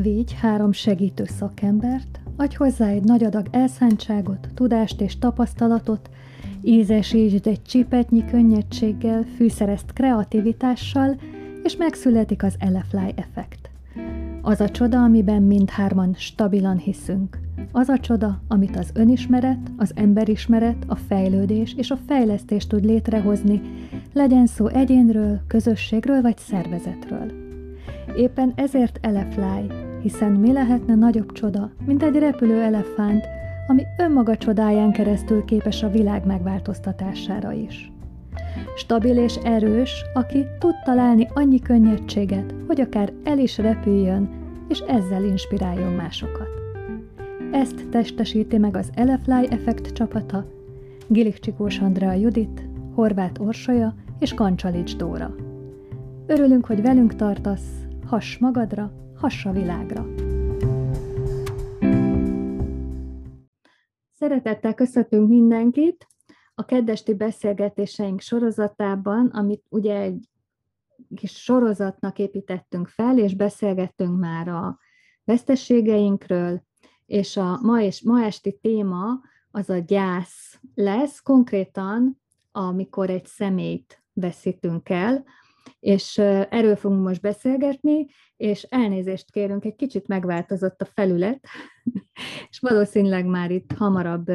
Végy három segítő szakembert, adj hozzá egy nagy adag elszántságot, tudást és tapasztalatot, ízesítsd egy csipetnyi könnyedséggel, fűszerezt kreativitással, és megszületik az Elefly effekt. Az a csoda, amiben mindhárman stabilan hiszünk. Az a csoda, amit az önismeret, az emberismeret, a fejlődés és a fejlesztés tud létrehozni, legyen szó egyénről, közösségről vagy szervezetről. Éppen ezért Elefly, hiszen mi lehetne nagyobb csoda, mint egy repülő elefánt, ami önmaga csodáján keresztül képes a világ megváltoztatására is. Stabil és erős, aki tud találni annyi könnyedséget, hogy akár el is repüljön, és ezzel inspiráljon másokat. Ezt testesíti meg az Elefly Effect csapata, Gilik Csikós Andrea Judit, Horváth Orsolya és Kancsalics Dóra. Örülünk, hogy velünk tartasz, hass magadra, hass a világra! Szeretettel köszöntünk mindenkit a keddesti beszélgetéseink sorozatában, amit ugye egy kis sorozatnak építettünk fel, és beszélgettünk már a vesztességeinkről, és a ma, és ma esti téma az a gyász lesz, konkrétan amikor egy személyt veszítünk el, és erről fogunk most beszélgetni, és elnézést kérünk, egy kicsit megváltozott a felület, és valószínűleg már itt hamarabb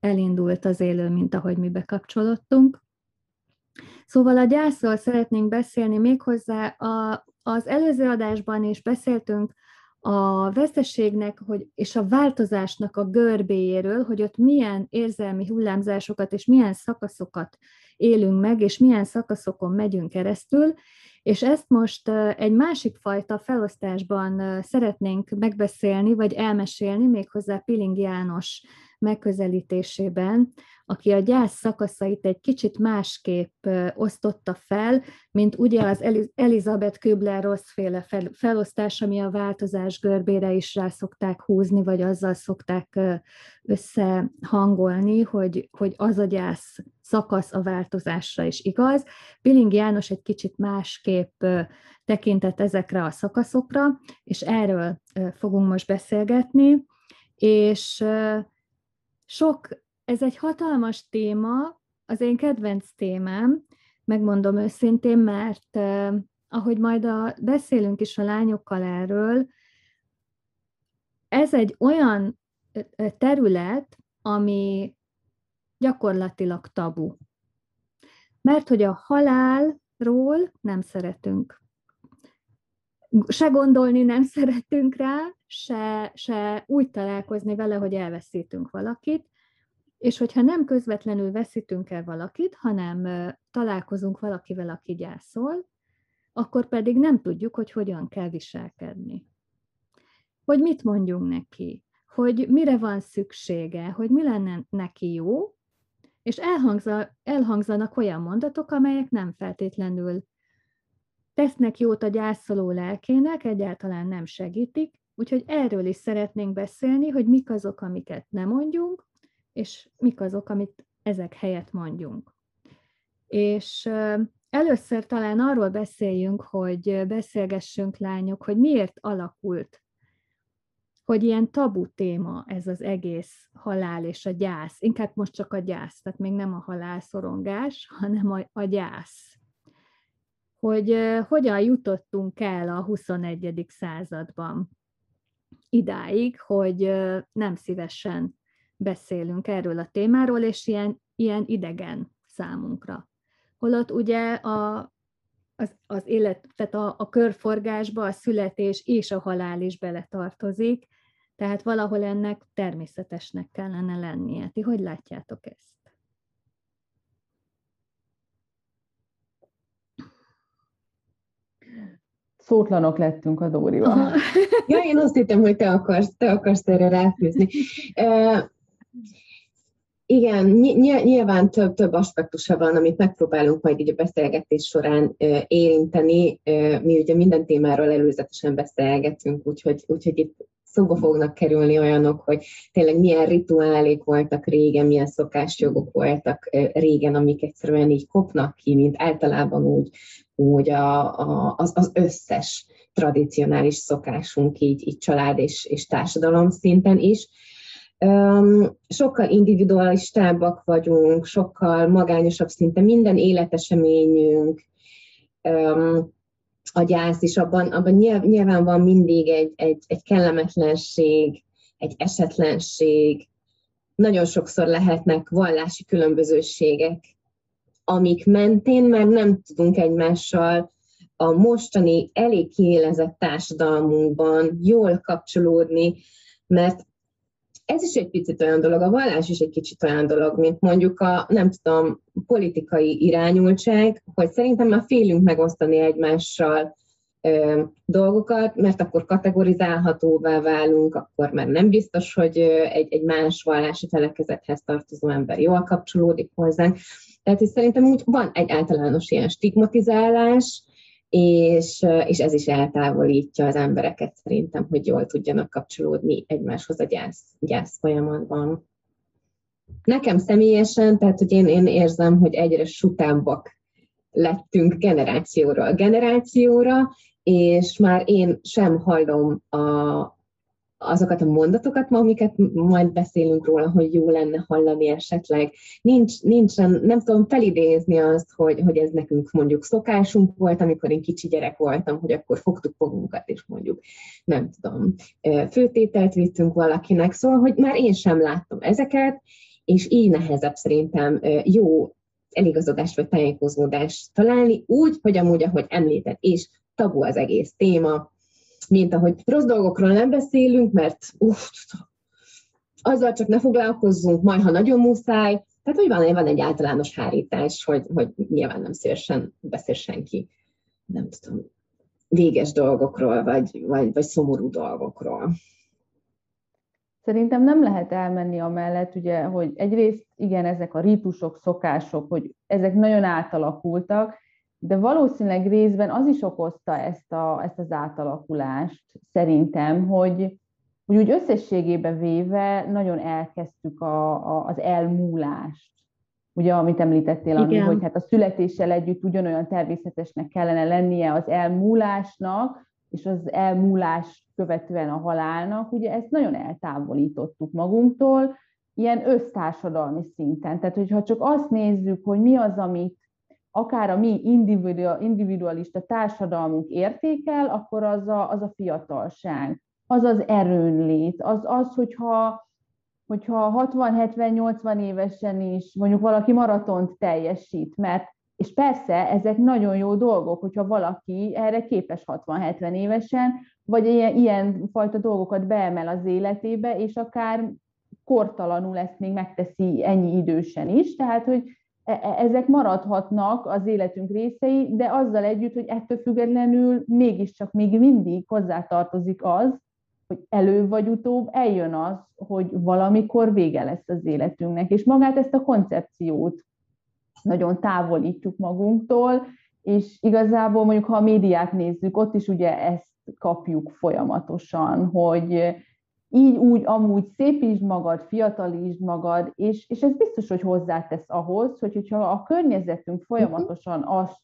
elindult az élő, mint ahogy mi bekapcsolódtunk. Szóval a gyászról szeretnénk beszélni méghozzá a, az előző adásban is beszéltünk a veszteségnek hogy, és a változásnak a görbéjéről, hogy ott milyen érzelmi hullámzásokat és milyen szakaszokat élünk meg, és milyen szakaszokon megyünk keresztül, és ezt most egy másik fajta felosztásban szeretnénk megbeszélni, vagy elmesélni, méghozzá Piling János megközelítésében, aki a gyász szakaszait egy kicsit másképp osztotta fel, mint ugye az Elizabeth Kübler-Rossféle felosztás, ami a változás görbére is rá szokták húzni, vagy azzal szokták összehangolni, hogy, hogy az a gyász szakasz a változásra is igaz. Piling János egy kicsit másképp tekintett ezekre a szakaszokra, és erről fogunk most beszélgetni, és sok, ez egy hatalmas téma, az én kedvenc témám, megmondom őszintén, mert ahogy majd a, beszélünk is a lányokkal erről, ez egy olyan terület, ami gyakorlatilag tabu. Mert hogy a halálról nem szeretünk. Se gondolni nem szeretünk rá, se, se úgy találkozni vele, hogy elveszítünk valakit, és hogyha nem közvetlenül veszítünk el valakit, hanem találkozunk valakivel, aki gyászol, akkor pedig nem tudjuk, hogy hogyan kell viselkedni. Hogy mit mondjunk neki, hogy mire van szüksége, hogy mi lenne neki jó, és elhangzanak olyan mondatok, amelyek nem feltétlenül tesznek jót a gyászoló lelkének, egyáltalán nem segítik, Úgyhogy erről is szeretnénk beszélni, hogy mik azok, amiket nem mondjunk, és mik azok, amit ezek helyett mondjunk. És először talán arról beszéljünk, hogy beszélgessünk lányok, hogy miért alakult, hogy ilyen tabu téma ez az egész halál és a gyász. Inkább most csak a gyász, tehát még nem a halálszorongás, hanem a, a gyász. Hogy hogyan jutottunk el a 21. században idáig, hogy nem szívesen beszélünk erről a témáról, és ilyen, ilyen idegen számunkra. Holott ugye a, az, az élet, tehát a, a körforgásba a születés és a halál is beletartozik, tehát valahol ennek természetesnek kellene lennie. Ti hogy látjátok ezt? Szótlanok lettünk a Dórival. ja, én azt hittem, hogy te akarsz, te akarsz erre ráfűzni. Uh, igen, ny- nyilván több, több aspektusa van, amit megpróbálunk majd így a beszélgetés során érinteni. Mi ugye minden témáról előzetesen beszélgetünk, úgyhogy, úgyhogy itt szóba fognak kerülni olyanok, hogy tényleg milyen rituálék voltak régen, milyen szokásjogok voltak régen, amik egyszerűen így kopnak ki, mint általában úgy úgy a, a, az, az összes tradicionális szokásunk így, így család és, és társadalom szinten is. Sokkal individualistábbak vagyunk, sokkal magányosabb szinte minden életeseményünk, a gyász is, abban, abban nyilván van mindig egy, egy, egy kellemetlenség, egy esetlenség, nagyon sokszor lehetnek vallási különbözőségek, amik mentén már nem tudunk egymással a mostani elég kiélezett társadalmunkban jól kapcsolódni, mert ez is egy picit olyan dolog, a vallás is egy kicsit olyan dolog, mint mondjuk a, nem tudom, politikai irányultság, hogy szerintem már félünk megosztani egymással ö, dolgokat, mert akkor kategorizálhatóvá válunk, akkor már nem biztos, hogy egy, egy más vallási felekezethez tartozó ember jól kapcsolódik hozzánk. Tehát is szerintem úgy van egy általános ilyen stigmatizálás, és, és ez is eltávolítja az embereket szerintem, hogy jól tudjanak kapcsolódni egymáshoz a gyász, gyász folyamatban. Nekem személyesen, tehát hogy én, én érzem, hogy egyre sutábbak lettünk generációról generációra, és már én sem hallom a, azokat a mondatokat, amiket majd beszélünk róla, hogy jó lenne hallani esetleg. Nincs, nincsen, nem tudom felidézni azt, hogy, hogy ez nekünk mondjuk szokásunk volt, amikor én kicsi gyerek voltam, hogy akkor fogtuk fogunkat, és mondjuk, nem tudom, főtételt vittünk valakinek, szóval, hogy már én sem láttam ezeket, és így nehezebb szerintem jó eligazodást vagy tájékozódást találni, úgy, hogy amúgy, ahogy említett, és tabu az egész téma, mint ahogy rossz dolgokról nem beszélünk, mert uff, azzal csak ne foglalkozzunk, majd ha nagyon muszáj. Tehát, hogy van, van egy általános hárítás, hogy, hogy nyilván nem szívesen beszél senki, nem tudom, véges dolgokról, vagy, vagy, vagy szomorú dolgokról. Szerintem nem lehet elmenni amellett, ugye, hogy egyrészt igen, ezek a rítusok, szokások, hogy ezek nagyon átalakultak, de valószínűleg részben az is okozta ezt, a, ezt az átalakulást szerintem, hogy, hogy úgy összességében véve nagyon elkezdtük a, a, az elmúlást. Ugye, amit említettél, Ami, hogy hát a születéssel együtt ugyanolyan természetesnek kellene lennie az elmúlásnak, és az elmúlás követően a halálnak, ugye ezt nagyon eltávolítottuk magunktól, ilyen össztársadalmi szinten. Tehát, hogyha csak azt nézzük, hogy mi az, amit akár a mi individualista társadalmunk értékel, akkor az a, az a fiatalság, az az erőnlét, az az, hogyha, hogyha 60-70-80 évesen is mondjuk valaki maratont teljesít, mert és persze, ezek nagyon jó dolgok, hogyha valaki erre képes 60-70 évesen, vagy ilyen, ilyen fajta dolgokat beemel az életébe, és akár kortalanul ezt még megteszi ennyi idősen is, tehát, hogy ezek maradhatnak az életünk részei, de azzal együtt, hogy ettől függetlenül mégiscsak még mindig hozzátartozik az, hogy elő vagy utóbb eljön az, hogy valamikor vége lesz az életünknek. És magát ezt a koncepciót nagyon távolítjuk magunktól, és igazából mondjuk, ha a médiát nézzük, ott is ugye ezt kapjuk folyamatosan, hogy így, úgy, amúgy szépítsd magad, fiatalítsd magad, és, és ez biztos, hogy hozzátesz ahhoz, hogy, hogyha a környezetünk folyamatosan azt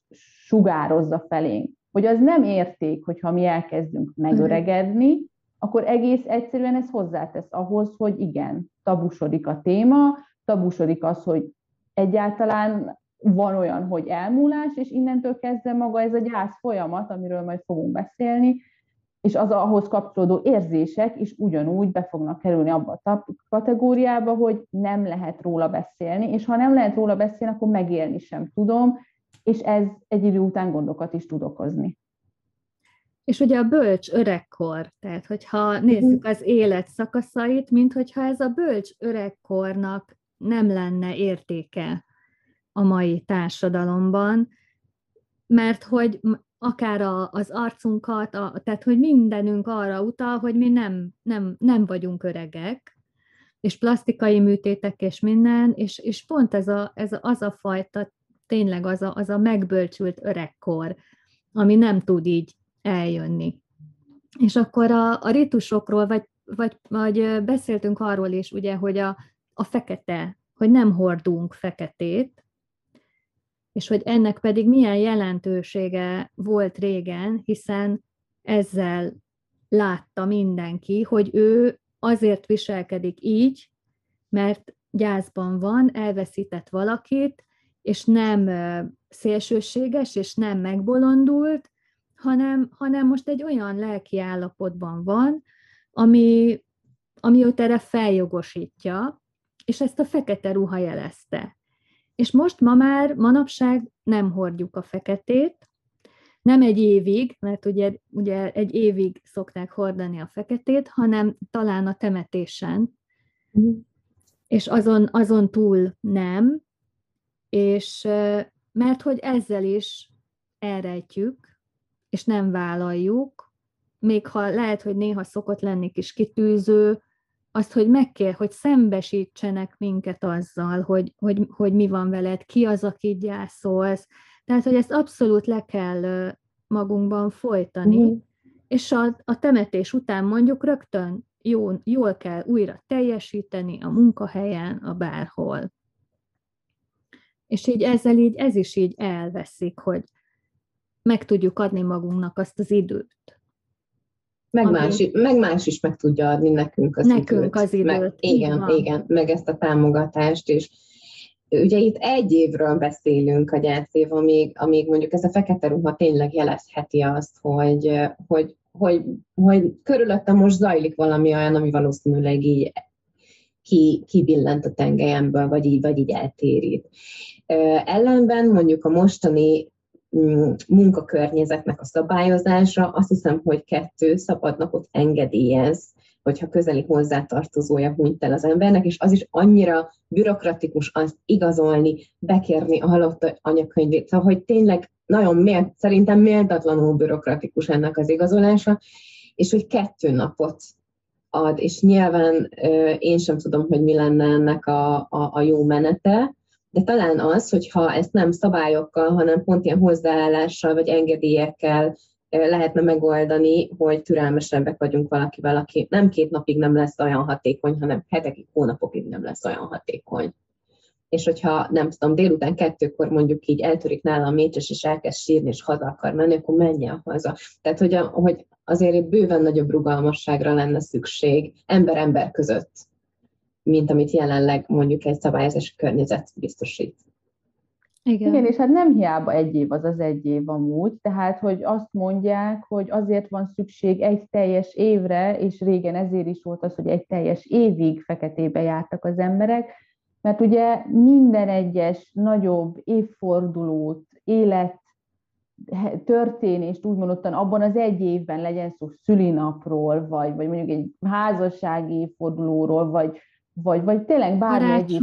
sugározza felénk, hogy az nem érték, hogyha mi elkezdünk megöregedni, akkor egész egyszerűen ez hozzátesz ahhoz, hogy igen, tabusodik a téma, tabusodik az, hogy egyáltalán van olyan, hogy elmúlás, és innentől kezdve maga ez a gyász folyamat, amiről majd fogunk beszélni, és az ahhoz kapcsolódó érzések is ugyanúgy be fognak kerülni abba a kategóriába, hogy nem lehet róla beszélni, és ha nem lehet róla beszélni, akkor megélni sem tudom, és ez egy idő után gondokat is tud okozni. És ugye a bölcs öregkor, tehát hogyha nézzük az élet szakaszait, mint hogyha ez a bölcs öregkornak nem lenne értéke a mai társadalomban, mert hogy akár a, az arcunkat, a, tehát hogy mindenünk arra utal, hogy mi nem, nem, nem vagyunk öregek, és plastikai műtétek és minden, és, és pont ez, a, ez az a fajta, tényleg az a, az a megbölcsült öregkor, ami nem tud így eljönni. És akkor a, a ritusokról, vagy, vagy, vagy beszéltünk arról is, ugye, hogy a, a fekete, hogy nem hordunk feketét, és hogy ennek pedig milyen jelentősége volt régen, hiszen ezzel látta mindenki, hogy ő azért viselkedik így, mert gyászban van, elveszített valakit, és nem szélsőséges, és nem megbolondult, hanem, hanem most egy olyan lelki állapotban van, ami, ami őt erre feljogosítja, és ezt a fekete ruha jelezte. És most ma már, manapság nem hordjuk a feketét, nem egy évig, mert ugye, ugye egy évig szokták hordani a feketét, hanem talán a temetésen, mm. és azon, azon túl nem, és mert hogy ezzel is elrejtjük, és nem vállaljuk, még ha lehet, hogy néha szokott lenni kis kitűző, azt, hogy meg kell, hogy szembesítsenek minket azzal, hogy, hogy, hogy mi van veled, ki az, aki gyászolsz. Tehát, hogy ezt abszolút le kell magunkban folytani, uh-huh. és a, a temetés után mondjuk rögtön jó, jól kell újra teljesíteni a munkahelyen, a bárhol. És így ezzel így, ez is így elveszik, hogy meg tudjuk adni magunknak azt az időt. Meg, ami... más, meg más is meg tudja adni nekünk az nekünk időt. az időt. Meg, igen, igen, meg ezt a támogatást, és ugye itt egy évről beszélünk a gyászév, amíg, amíg mondjuk ez a fekete ruha tényleg jelezheti azt, hogy, hogy, hogy, hogy körülöttem most zajlik valami olyan, ami valószínűleg így ki, kibillent a tengelyemből, vagy így, vagy így eltérít. Ellenben mondjuk a mostani munkakörnyezetnek a szabályozása, azt hiszem, hogy kettő szabadnapot engedélyez, hogyha közeli hozzátartozója hunyt el az embernek, és az is annyira bürokratikus azt igazolni, bekérni a halott anyakönyvét, szóval, hogy tényleg nagyon mélt, szerintem méltatlanul bürokratikus ennek az igazolása, és hogy kettő napot ad, és nyilván én sem tudom, hogy mi lenne ennek a, a, a jó menete, de talán az, hogyha ezt nem szabályokkal, hanem pont ilyen hozzáállással vagy engedélyekkel lehetne megoldani, hogy türelmesebbek vagyunk valakivel, aki nem két napig nem lesz olyan hatékony, hanem hetekig, hónapokig nem lesz olyan hatékony. És hogyha nem tudom, délután kettőkor mondjuk így eltörik nála a mécses, és elkezd sírni, és haza akar menni, akkor menjen haza. Tehát, hogy, a, hogy azért bőven nagyobb rugalmasságra lenne szükség ember-ember között, mint amit jelenleg mondjuk egy szabályozási környezet biztosít. Igen. Igen, és hát nem hiába egy év az az egy év amúgy, tehát, hogy azt mondják, hogy azért van szükség egy teljes évre, és régen ezért is volt az, hogy egy teljes évig feketébe jártak az emberek, mert ugye minden egyes nagyobb évfordulót, élet történést úgy ottan abban az egy évben legyen szó szülinapról, vagy, vagy mondjuk egy házassági évfordulóról, vagy, vagy, vagy tényleg bármi egyéb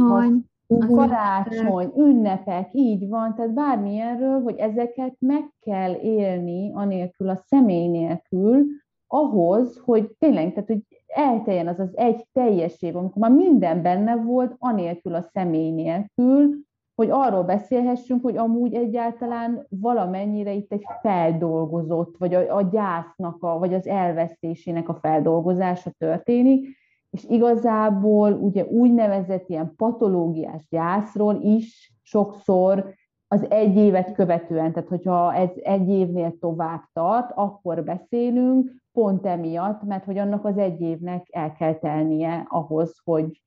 karácsony, ünnepek, így van, tehát bármilyenről, hogy ezeket meg kell élni anélkül, a személy nélkül, ahhoz, hogy tényleg, tehát hogy elteljen az az egy teljes év, amikor már minden benne volt, anélkül a személy nélkül, hogy arról beszélhessünk, hogy amúgy egyáltalán valamennyire itt egy feldolgozott, vagy a, a gyásznak, a, vagy az elvesztésének a feldolgozása történik, és igazából ugye úgynevezett ilyen patológiás gyászról is sokszor az egy évet követően, tehát hogyha ez egy évnél tovább tart, akkor beszélünk, pont emiatt, mert hogy annak az egy évnek el kell telnie ahhoz, hogy,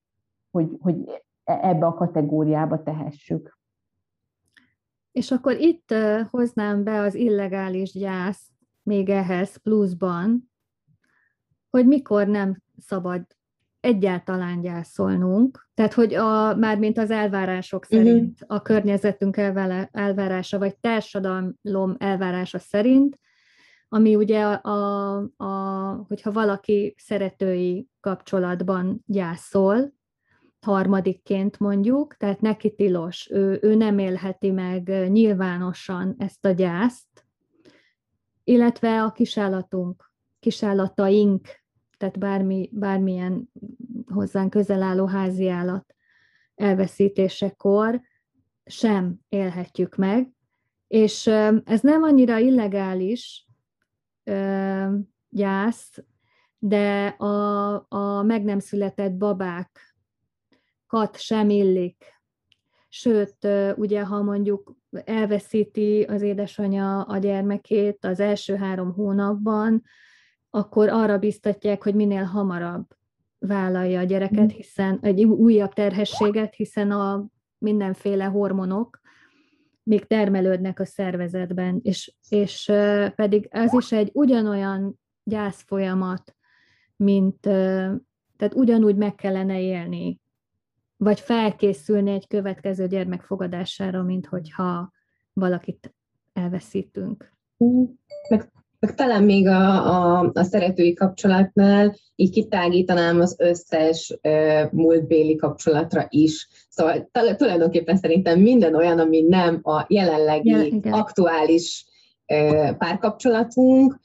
hogy, hogy e, ebbe a kategóriába tehessük. És akkor itt hoznám be az illegális gyász még ehhez pluszban, hogy mikor nem szabad egyáltalán gyászolnunk, tehát hogy a, mármint az elvárások mhm. szerint, uh-huh. a környezetünk elvárása, vagy társadalom elvárása szerint, ami ugye, a, a, a, hogyha valaki szeretői kapcsolatban gyászol, harmadikként mondjuk, tehát neki tilos, ő, ő nem élheti meg nyilvánosan ezt a gyászt, illetve a kisállatunk, kisállataink tehát bármi, bármilyen hozzánk közel álló háziállat elveszítésekor sem élhetjük meg, és ez nem annyira illegális gyász, de a, a meg nem született babákat sem illik. Sőt, ugye, ha mondjuk elveszíti az édesanyja a gyermekét az első három hónapban, akkor arra biztatják, hogy minél hamarabb vállalja a gyereket, mm. hiszen egy újabb terhességet, hiszen a mindenféle hormonok még termelődnek a szervezetben, és, és pedig ez is egy ugyanolyan gyászfolyamat, mint, tehát ugyanúgy meg kellene élni, vagy felkészülni egy következő gyermek fogadására, mint hogyha valakit elveszítünk. Meg meg talán még a, a, a szeretői kapcsolatnál így kitágítanám az összes uh, múltbéli kapcsolatra is. Szóval tulajdonképpen szerintem minden olyan, ami nem a jelenlegi, ja, aktuális uh, párkapcsolatunk,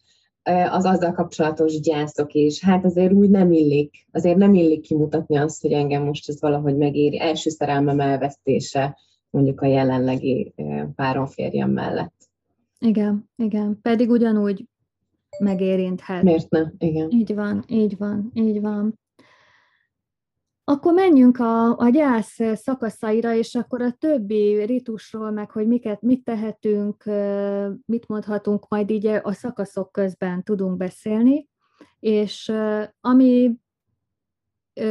uh, az azzal kapcsolatos gyászok is. Hát azért úgy nem illik, azért nem illik kimutatni azt, hogy engem most ez valahogy megéri. Első szerelmem elvesztése mondjuk a jelenlegi páron férjem mellett. Igen, igen. Pedig ugyanúgy megérinthet. Miért ne? Igen. Így van, így van, így van. Akkor menjünk a, a gyász szakaszaira, és akkor a többi ritusról, meg hogy miket, mit tehetünk, mit mondhatunk, majd így a szakaszok közben tudunk beszélni. És ami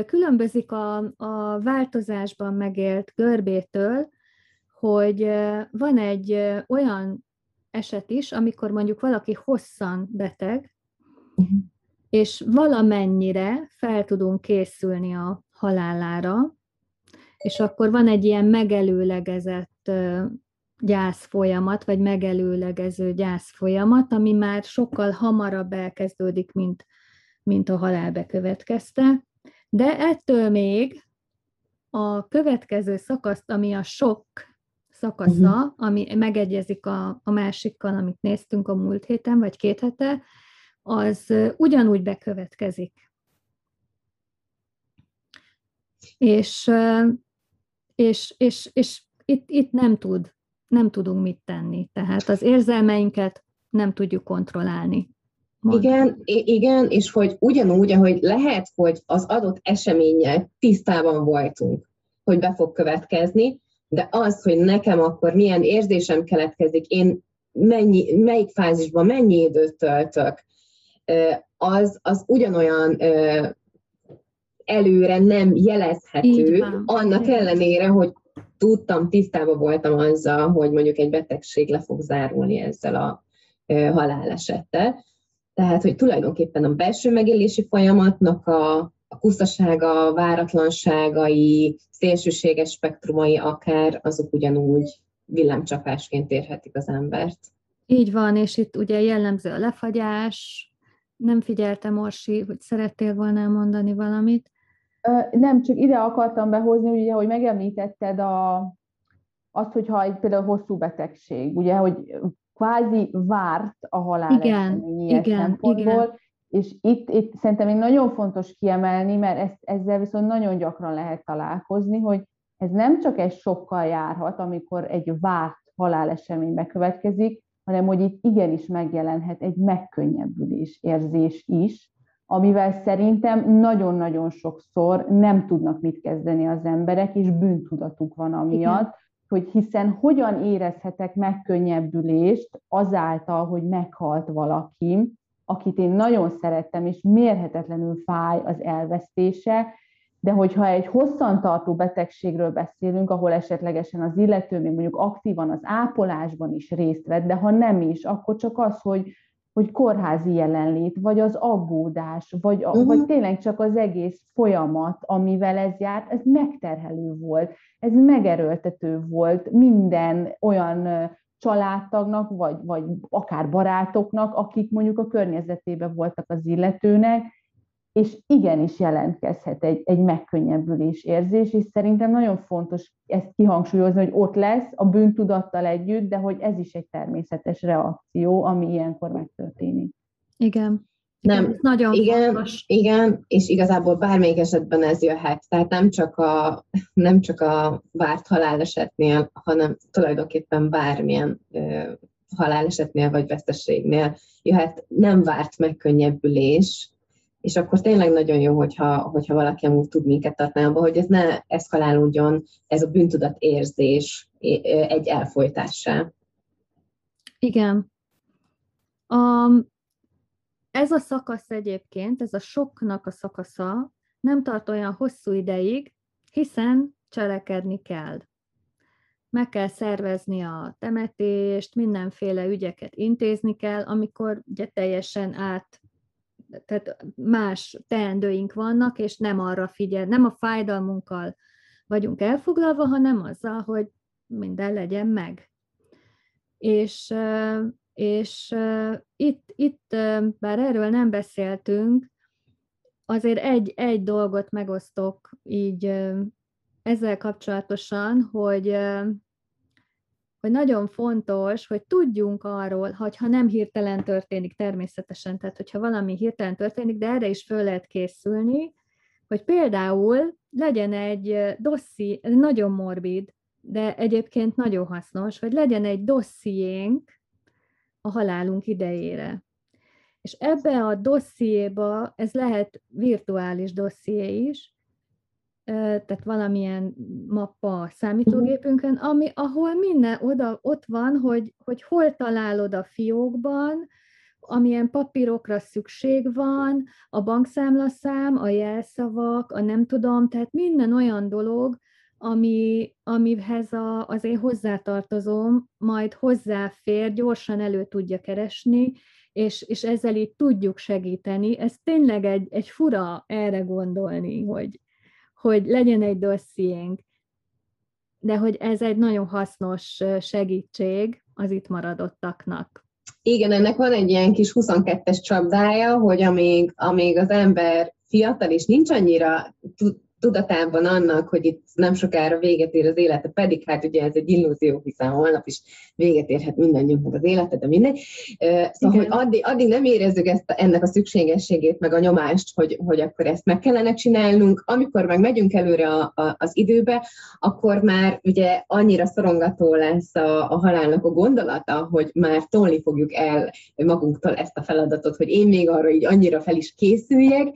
különbözik a, a változásban megélt görbétől, hogy van egy olyan eset is, amikor mondjuk valaki hosszan beteg, uh-huh. és valamennyire fel tudunk készülni a halálára, és akkor van egy ilyen megelőlegezett gyász folyamat, vagy megelőlegező gyász folyamat, ami már sokkal hamarabb elkezdődik, mint, mint a halál bekövetkezte. De ettől még a következő szakaszt, ami a sok szakasza, uh-huh. ami megegyezik a, a másikkal, amit néztünk a múlt héten, vagy két hete, az ugyanúgy bekövetkezik. És, és, és, és itt, itt nem tud, nem tudunk mit tenni. Tehát az érzelmeinket nem tudjuk kontrollálni. Mond. Igen, igen, és hogy ugyanúgy, ahogy lehet, hogy az adott eseménye tisztában voltunk, hogy be fog következni, de az, hogy nekem akkor milyen érzésem keletkezik, én mennyi, melyik fázisban mennyi időt töltök, az, az ugyanolyan előre nem jelezhető, annak ellenére, hogy tudtam, tisztában voltam azzal, hogy mondjuk egy betegség le fog zárulni ezzel a halálesettel. Tehát, hogy tulajdonképpen a belső megélési folyamatnak a, a kuszasága, váratlanságai, szélsőséges spektrumai akár, azok ugyanúgy villámcsapásként érhetik az embert. Így van, és itt ugye jellemző a lefagyás. Nem figyeltem, Orsi, hogy szerettél volna mondani valamit? Nem, csak ide akartam behozni, ugye, hogy megemlítetted a, azt, hogyha egy például hosszú betegség, ugye, hogy kvázi várt a halál igen, igen, szempontból, igen. És itt, itt szerintem még nagyon fontos kiemelni, mert ezt, ezzel viszont nagyon gyakran lehet találkozni, hogy ez nem csak egy sokkal járhat, amikor egy várt halálesemény bekövetkezik, hanem hogy itt igenis megjelenhet egy megkönnyebbülés érzés is, amivel szerintem nagyon-nagyon sokszor nem tudnak mit kezdeni az emberek, és bűntudatuk van amiatt, Igen. hogy hiszen hogyan érezhetek megkönnyebbülést azáltal, hogy meghalt valaki, akit én nagyon szerettem, és mérhetetlenül fáj az elvesztése, de hogyha egy hosszantartó betegségről beszélünk, ahol esetlegesen az illető még mondjuk aktívan az ápolásban is részt vett, de ha nem is, akkor csak az, hogy, hogy kórházi jelenlét, vagy az aggódás, vagy, a, uh-huh. vagy tényleg csak az egész folyamat, amivel ez járt, ez megterhelő volt, ez megerőltető volt minden olyan családtagnak, vagy, vagy akár barátoknak, akik mondjuk a környezetében voltak az illetőnek, és igenis jelentkezhet egy, egy megkönnyebbülés érzés, és szerintem nagyon fontos ezt kihangsúlyozni, hogy ott lesz a bűntudattal együtt, de hogy ez is egy természetes reakció, ami ilyenkor megtörténik. Igen. Nem, nagyon igen, fontos. igen, és igazából bármelyik esetben ez jöhet. Tehát nem csak a, nem csak a várt halálesetnél, hanem tulajdonképpen bármilyen ö, halálesetnél vagy veszteségnél jöhet nem várt megkönnyebbülés, és akkor tényleg nagyon jó, hogyha, hogyha valaki amúgy tud minket tartani abba, hogy ez ne eszkalálódjon, ez a bűntudat érzés egy elfolytássá. Igen. Um, ez a szakasz egyébként, ez a soknak a szakasza nem tart olyan hosszú ideig, hiszen cselekedni kell. Meg kell szervezni a temetést, mindenféle ügyeket intézni kell, amikor ugye teljesen át, tehát más teendőink vannak, és nem arra figyel, nem a fájdalmunkkal vagyunk elfoglalva, hanem azzal, hogy minden legyen meg. És, és itt, itt, bár erről nem beszéltünk, azért egy, egy dolgot megosztok így ezzel kapcsolatosan, hogy, hogy nagyon fontos, hogy tudjunk arról, hogyha nem hirtelen történik természetesen, tehát hogyha valami hirtelen történik, de erre is föl lehet készülni, hogy például legyen egy dosszi, nagyon morbid, de egyébként nagyon hasznos, hogy legyen egy dossziénk a halálunk idejére. És ebbe a dossziéba, ez lehet virtuális dosszié is, tehát valamilyen mappa a számítógépünkön, ami, ahol minden oda, ott van, hogy, hogy hol találod a fiókban, amilyen papírokra szükség van, a bankszámlaszám, a jelszavak, a nem tudom, tehát minden olyan dolog, ami, amihez a, az én hozzátartozom, majd hozzáfér, gyorsan elő tudja keresni, és, és ezzel így tudjuk segíteni. Ez tényleg egy, egy fura erre gondolni, hogy, hogy legyen egy dossziénk, de hogy ez egy nagyon hasznos segítség az itt maradottaknak. Igen, ennek van egy ilyen kis 22-es csapdája, hogy amíg, amíg az ember fiatal és nincs annyira tudatában annak, hogy itt nem sokára véget ér az élete, pedig hát ugye ez egy illúzió, hiszen holnap is véget érhet mindannyiunknak az élete, de mindegy. Szóval, hogy addig, addig nem érezzük ezt, ennek a szükségességét, meg a nyomást, hogy, hogy akkor ezt meg kellene csinálnunk. Amikor meg megyünk előre a, a, az időbe, akkor már ugye annyira szorongató lesz a, a halálnak a gondolata, hogy már tolni fogjuk el magunktól ezt a feladatot, hogy én még arra így annyira fel is készüljek.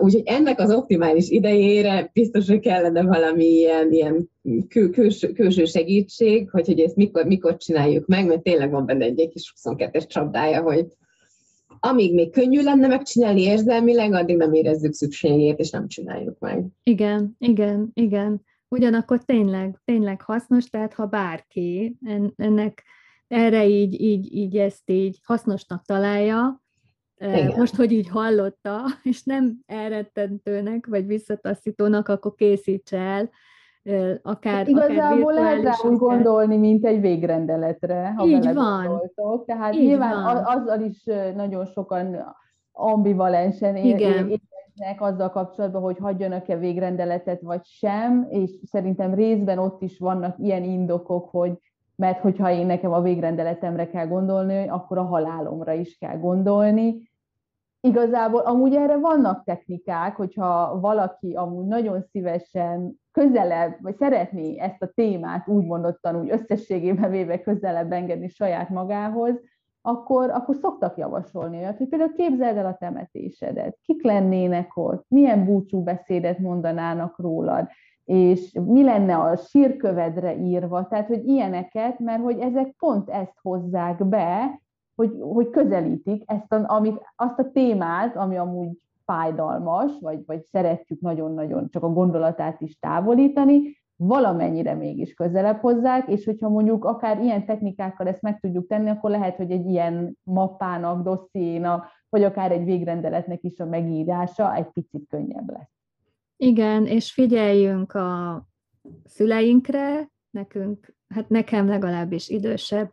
Úgyhogy ennek az optimális idején ellenére biztos, hogy kellene valami ilyen, ilyen kül, külső, külső segítség, hogy, hogy ezt mikor, mikor csináljuk meg, mert tényleg van benne egy, egy kis 22-es csapdája, hogy amíg még könnyű lenne megcsinálni érzelmileg, addig nem érezzük szükségét, és nem csináljuk meg. Igen, igen, igen. Ugyanakkor tényleg, tényleg hasznos, tehát ha bárki ennek erre így, így, így ezt így hasznosnak találja, igen. Most, hogy így hallotta, és nem elrettentőnek, vagy visszataszítónak, akkor készíts el, akár hát Igazából akár lehet rá úgy gondolni, mint egy végrendeletre, ha így van. gondoltok. Tehát így nyilván van. azzal is nagyon sokan ambivalensen érznek azzal kapcsolatban, hogy hagyjanak-e végrendeletet vagy sem, és szerintem részben ott is vannak ilyen indokok, hogy mert hogyha én nekem a végrendeletemre kell gondolni, akkor a halálomra is kell gondolni. Igazából amúgy erre vannak technikák, hogyha valaki amúgy nagyon szívesen közelebb, vagy szeretné ezt a témát úgy mondottan, úgy összességében véve közelebb engedni saját magához, akkor, akkor szoktak javasolni olyat, hogy például képzeld el a temetésedet, kik lennének ott, milyen búcsú beszédet mondanának rólad, és mi lenne a sírkövedre írva, tehát hogy ilyeneket, mert hogy ezek pont ezt hozzák be, hogy, hogy közelítik ezt a, amit, azt a témát, ami amúgy fájdalmas, vagy, vagy szeretjük nagyon-nagyon csak a gondolatát is távolítani, valamennyire mégis közelebb hozzák, és hogyha mondjuk akár ilyen technikákkal ezt meg tudjuk tenni, akkor lehet, hogy egy ilyen mappának, dossziénak, vagy akár egy végrendeletnek is a megírása egy picit könnyebb lesz. Igen, és figyeljünk a szüleinkre, nekünk, hát nekem legalábbis idősebb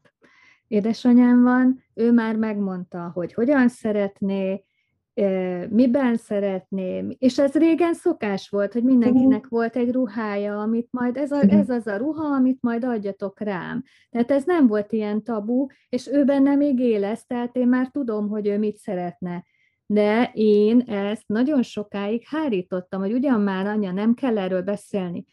édesanyám van, ő már megmondta, hogy hogyan szeretné, miben szeretném, és ez régen szokás volt, hogy mindenkinek volt egy ruhája, amit majd, ez, a, ez az a ruha, amit majd adjatok rám. Tehát ez nem volt ilyen tabu, és ő benne még élesz, tehát én már tudom, hogy ő mit szeretne de én ezt nagyon sokáig hárítottam, hogy ugyan már anya, nem kell erről beszélni.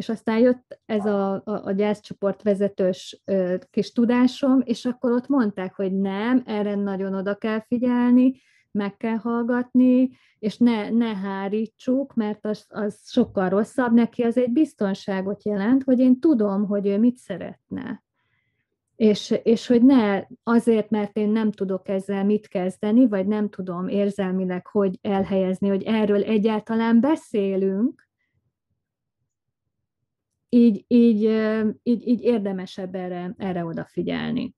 És aztán jött ez a, a, a gyászcsoport vezetős ö, kis tudásom, és akkor ott mondták, hogy nem, erre nagyon oda kell figyelni, meg kell hallgatni, és ne, ne hárítsuk, mert az, az sokkal rosszabb. Neki az egy biztonságot jelent, hogy én tudom, hogy ő mit szeretne. És, és hogy ne azért, mert én nem tudok ezzel mit kezdeni, vagy nem tudom érzelmileg hogy elhelyezni, hogy erről egyáltalán beszélünk, így, így, így, így érdemesebb erre, erre odafigyelni.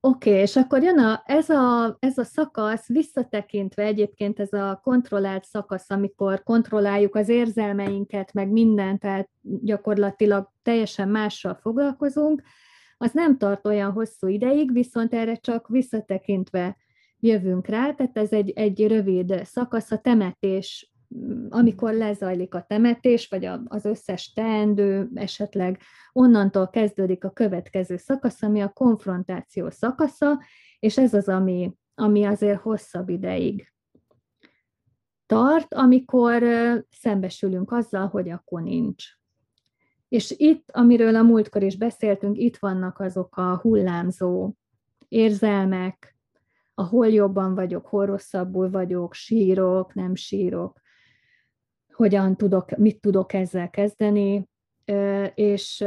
Oké, okay, és akkor jön a, ez, a, ez a szakasz, visszatekintve egyébként ez a kontrollált szakasz, amikor kontrolláljuk az érzelmeinket, meg mindent, tehát gyakorlatilag teljesen mással foglalkozunk, az nem tart olyan hosszú ideig, viszont erre csak visszatekintve jövünk rá, tehát ez egy, egy rövid szakasz, a temetés amikor lezajlik a temetés, vagy az összes teendő, esetleg onnantól kezdődik a következő szakasz, ami a konfrontáció szakasza, és ez az, ami, ami azért hosszabb ideig tart, amikor szembesülünk azzal, hogy akkor nincs. És itt, amiről a múltkor is beszéltünk, itt vannak azok a hullámzó érzelmek, ahol jobban vagyok, hol rosszabbul vagyok, sírok, nem sírok, hogyan tudok, mit tudok ezzel kezdeni, és,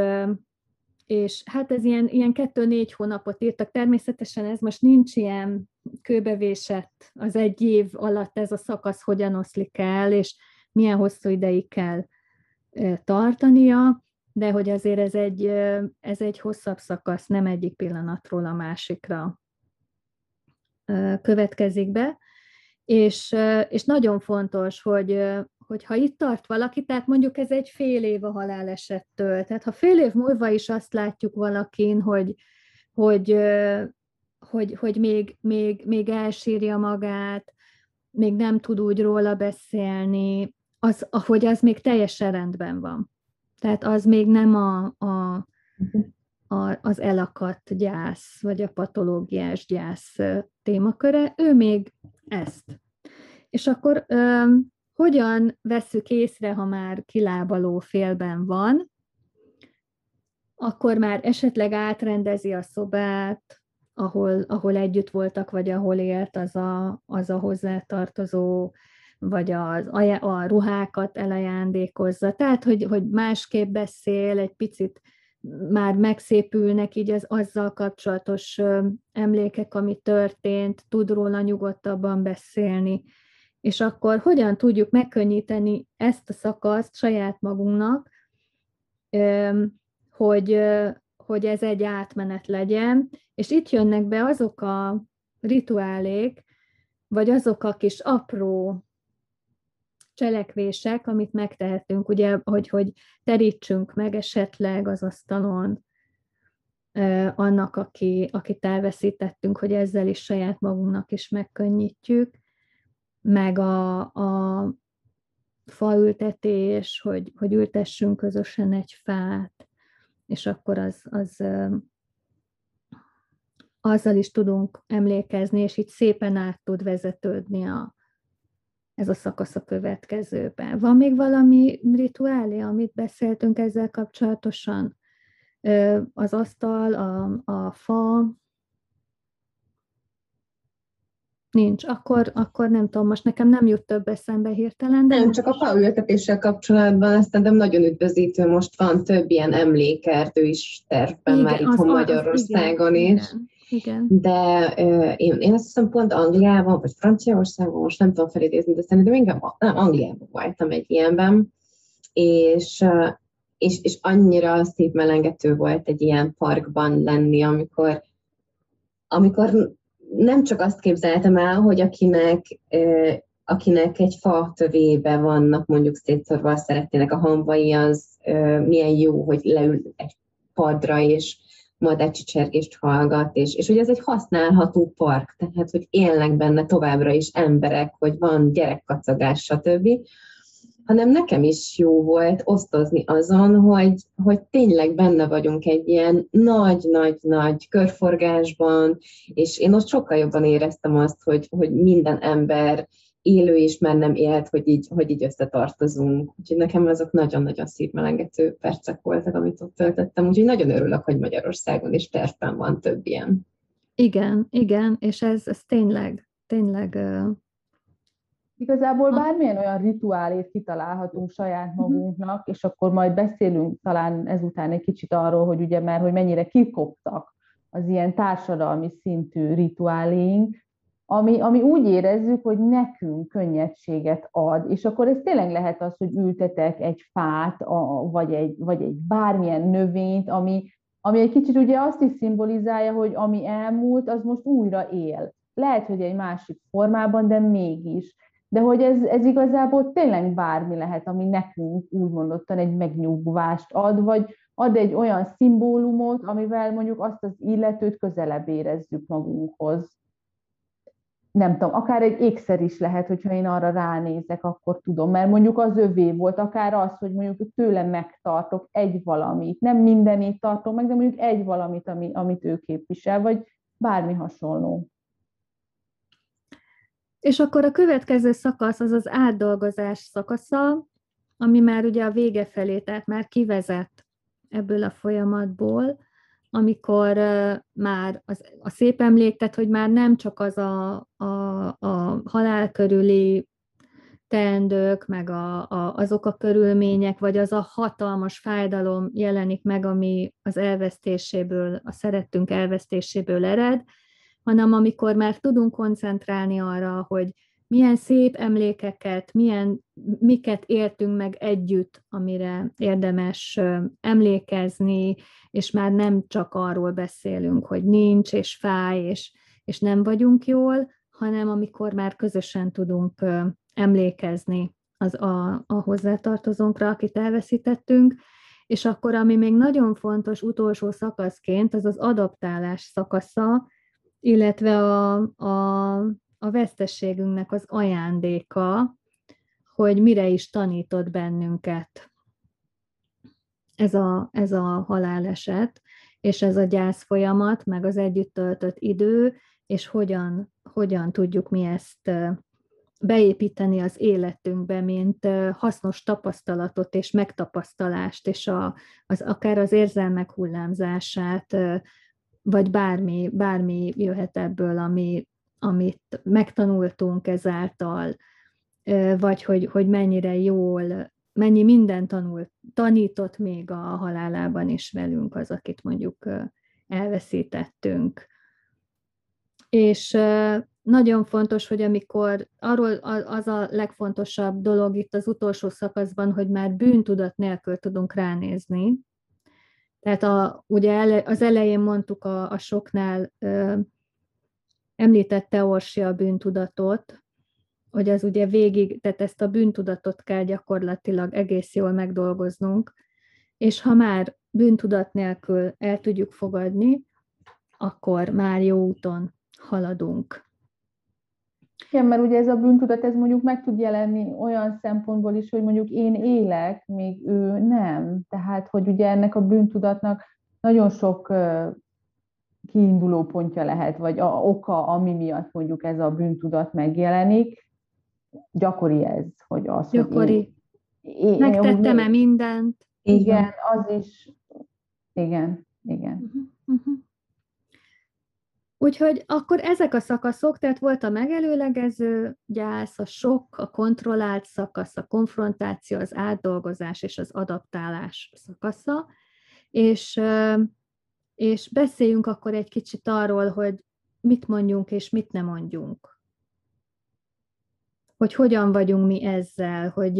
és hát ez ilyen, ilyen kettő-négy hónapot írtak. Természetesen ez most nincs ilyen kőbevésett az egy év alatt ez a szakasz hogyan oszlik el, és milyen hosszú ideig kell tartania, de hogy azért ez egy, ez egy hosszabb szakasz, nem egyik pillanatról a másikra következik be. És, és nagyon fontos, hogy, hogy ha itt tart valaki, tehát mondjuk ez egy fél év a halálesettől, tehát ha fél év múlva is azt látjuk valakin, hogy, hogy, hogy, hogy még, még, még elsírja magát, még nem tud úgy róla beszélni, az, ahogy az még teljesen rendben van. Tehát az még nem a, a, a, az elakadt gyász, vagy a patológiás gyász témaköre, ő még ezt. És akkor hogyan veszük észre, ha már kilábaló félben van, akkor már esetleg átrendezi a szobát, ahol, ahol együtt voltak, vagy ahol élt az a, az a hozzátartozó, vagy az, a ruhákat elajándékozza. Tehát, hogy, hogy másképp beszél, egy picit már megszépülnek így az azzal kapcsolatos emlékek, ami történt, tud róla nyugodtabban beszélni és akkor hogyan tudjuk megkönnyíteni ezt a szakaszt saját magunknak, hogy, hogy ez egy átmenet legyen, és itt jönnek be azok a rituálék, vagy azok a kis apró cselekvések, amit megtehetünk, ugye, hogy, hogy terítsünk meg esetleg az asztalon annak, aki, akit elveszítettünk, hogy ezzel is saját magunknak is megkönnyítjük, meg a, a faültetés, hogy, hogy ültessünk közösen egy fát, és akkor az, az azzal is tudunk emlékezni, és így szépen át tud vezetődni a, ez a szakasz a következőben. Van még valami rituálé, amit beszéltünk ezzel kapcsolatosan? Az asztal, a, a fa, Nincs, akkor, akkor nem tudom, most nekem nem jut több eszembe hirtelen. De nem, csak a faültetéssel kapcsolatban azt nem nagyon üdvözítő, most van több ilyen emlékertő is tervben igen, már itthon Magyarországon igen, is. Igen. Igen. De uh, én, én azt hiszem pont Angliában, vagy Franciaországban, most nem tudom felidézni, de szerintem inkább nem, Angliában voltam egy ilyenben, és, és, és annyira szívmelengető volt egy ilyen parkban lenni, amikor amikor nem csak azt képzeltem el, hogy akinek, akinek egy fa tövébe vannak mondjuk szétszorva, szeretnének a hamvai, az milyen jó, hogy leül egy padra, és madárcsicsergést hallgat, és, és hogy ez egy használható park, tehát hogy élnek benne továbbra is emberek, hogy van gyerekkacagás, stb hanem nekem is jó volt osztozni azon, hogy, hogy tényleg benne vagyunk egy ilyen nagy-nagy-nagy körforgásban, és én ott sokkal jobban éreztem azt, hogy, hogy minden ember élő és már nem élt, hogy így, hogy így összetartozunk. Úgyhogy nekem azok nagyon-nagyon szívmelengető percek voltak, amit ott töltöttem. Úgyhogy nagyon örülök, hogy Magyarországon is tervben van több ilyen. Igen, igen, és ez, ez tényleg, tényleg Igazából bármilyen olyan rituálét kitalálhatunk saját mhm. magunknak, és akkor majd beszélünk talán ezután egy kicsit arról, hogy ugye már, hogy mennyire kikoptak az ilyen társadalmi szintű rituáléink, ami, ami úgy érezzük, hogy nekünk könnyedséget ad, és akkor ez tényleg lehet az, hogy ültetek egy fát, a, vagy, egy, vagy egy bármilyen növényt, ami, ami egy kicsit ugye azt is szimbolizálja, hogy ami elmúlt, az most újra él. Lehet, hogy egy másik formában, de mégis de hogy ez, ez igazából tényleg bármi lehet, ami nekünk úgymondottan egy megnyugvást ad, vagy ad egy olyan szimbólumot, amivel mondjuk azt az illetőt közelebb érezzük magunkhoz. Nem tudom, akár egy ékszer is lehet, hogyha én arra ránézek, akkor tudom, mert mondjuk az övé volt, akár az, hogy mondjuk tőle megtartok egy valamit, nem mindenét tartom meg, de mondjuk egy valamit, ami, amit ő képvisel, vagy bármi hasonló. És akkor a következő szakasz az az átdolgozás szakasza, ami már ugye a vége felé, tehát már kivezet ebből a folyamatból, amikor már az, a szép emlék, tehát hogy már nem csak az a, a, a halál körüli teendők, meg a, a, azok a körülmények, vagy az a hatalmas fájdalom jelenik meg, ami az elvesztéséből, a szerettünk elvesztéséből ered, hanem amikor már tudunk koncentrálni arra, hogy milyen szép emlékeket, milyen, miket értünk meg együtt, amire érdemes emlékezni, és már nem csak arról beszélünk, hogy nincs, és fáj, és, és nem vagyunk jól, hanem amikor már közösen tudunk emlékezni az a, a hozzátartozónkra, akit elveszítettünk, és akkor, ami még nagyon fontos utolsó szakaszként, az az adaptálás szakasza, illetve a, a, a vesztességünknek az ajándéka, hogy mire is tanított bennünket ez a, ez a haláleset, és ez a gyász folyamat, meg az együtt töltött idő, és hogyan, hogyan tudjuk mi ezt beépíteni az életünkbe, mint hasznos tapasztalatot és megtapasztalást, és a, az, akár az érzelmek hullámzását vagy bármi, bármi jöhet ebből, ami, amit megtanultunk ezáltal, vagy hogy, hogy mennyire jól, mennyi minden tanult, tanított még a halálában is velünk az, akit mondjuk elveszítettünk. És nagyon fontos, hogy amikor arról az a legfontosabb dolog itt az utolsó szakaszban, hogy már bűntudat nélkül tudunk ránézni, tehát a, ugye ele, az elején mondtuk a, a soknál, ö, említette Orsi a bűntudatot, hogy az ugye végig, tehát ezt a bűntudatot kell gyakorlatilag egész jól megdolgoznunk, és ha már bűntudat nélkül el tudjuk fogadni, akkor már jó úton haladunk. Igen, mert ugye ez a bűntudat, ez mondjuk meg tud jelenni olyan szempontból is, hogy mondjuk én élek, még ő nem. Tehát, hogy ugye ennek a bűntudatnak nagyon sok kiinduló pontja lehet, vagy a oka, ami miatt mondjuk ez a bűntudat megjelenik. Gyakori ez, hogy az, Gyakori. Hogy én, Megtettem-e mindent? Igen, az is. Igen, igen. Uh-huh, uh-huh. Úgyhogy akkor ezek a szakaszok, tehát volt a megelőlegező gyász, a sok, a kontrollált szakasz, a konfrontáció, az átdolgozás és az adaptálás szakasza, és, és beszéljünk akkor egy kicsit arról, hogy mit mondjunk és mit nem mondjunk. Hogy hogyan vagyunk mi ezzel, hogy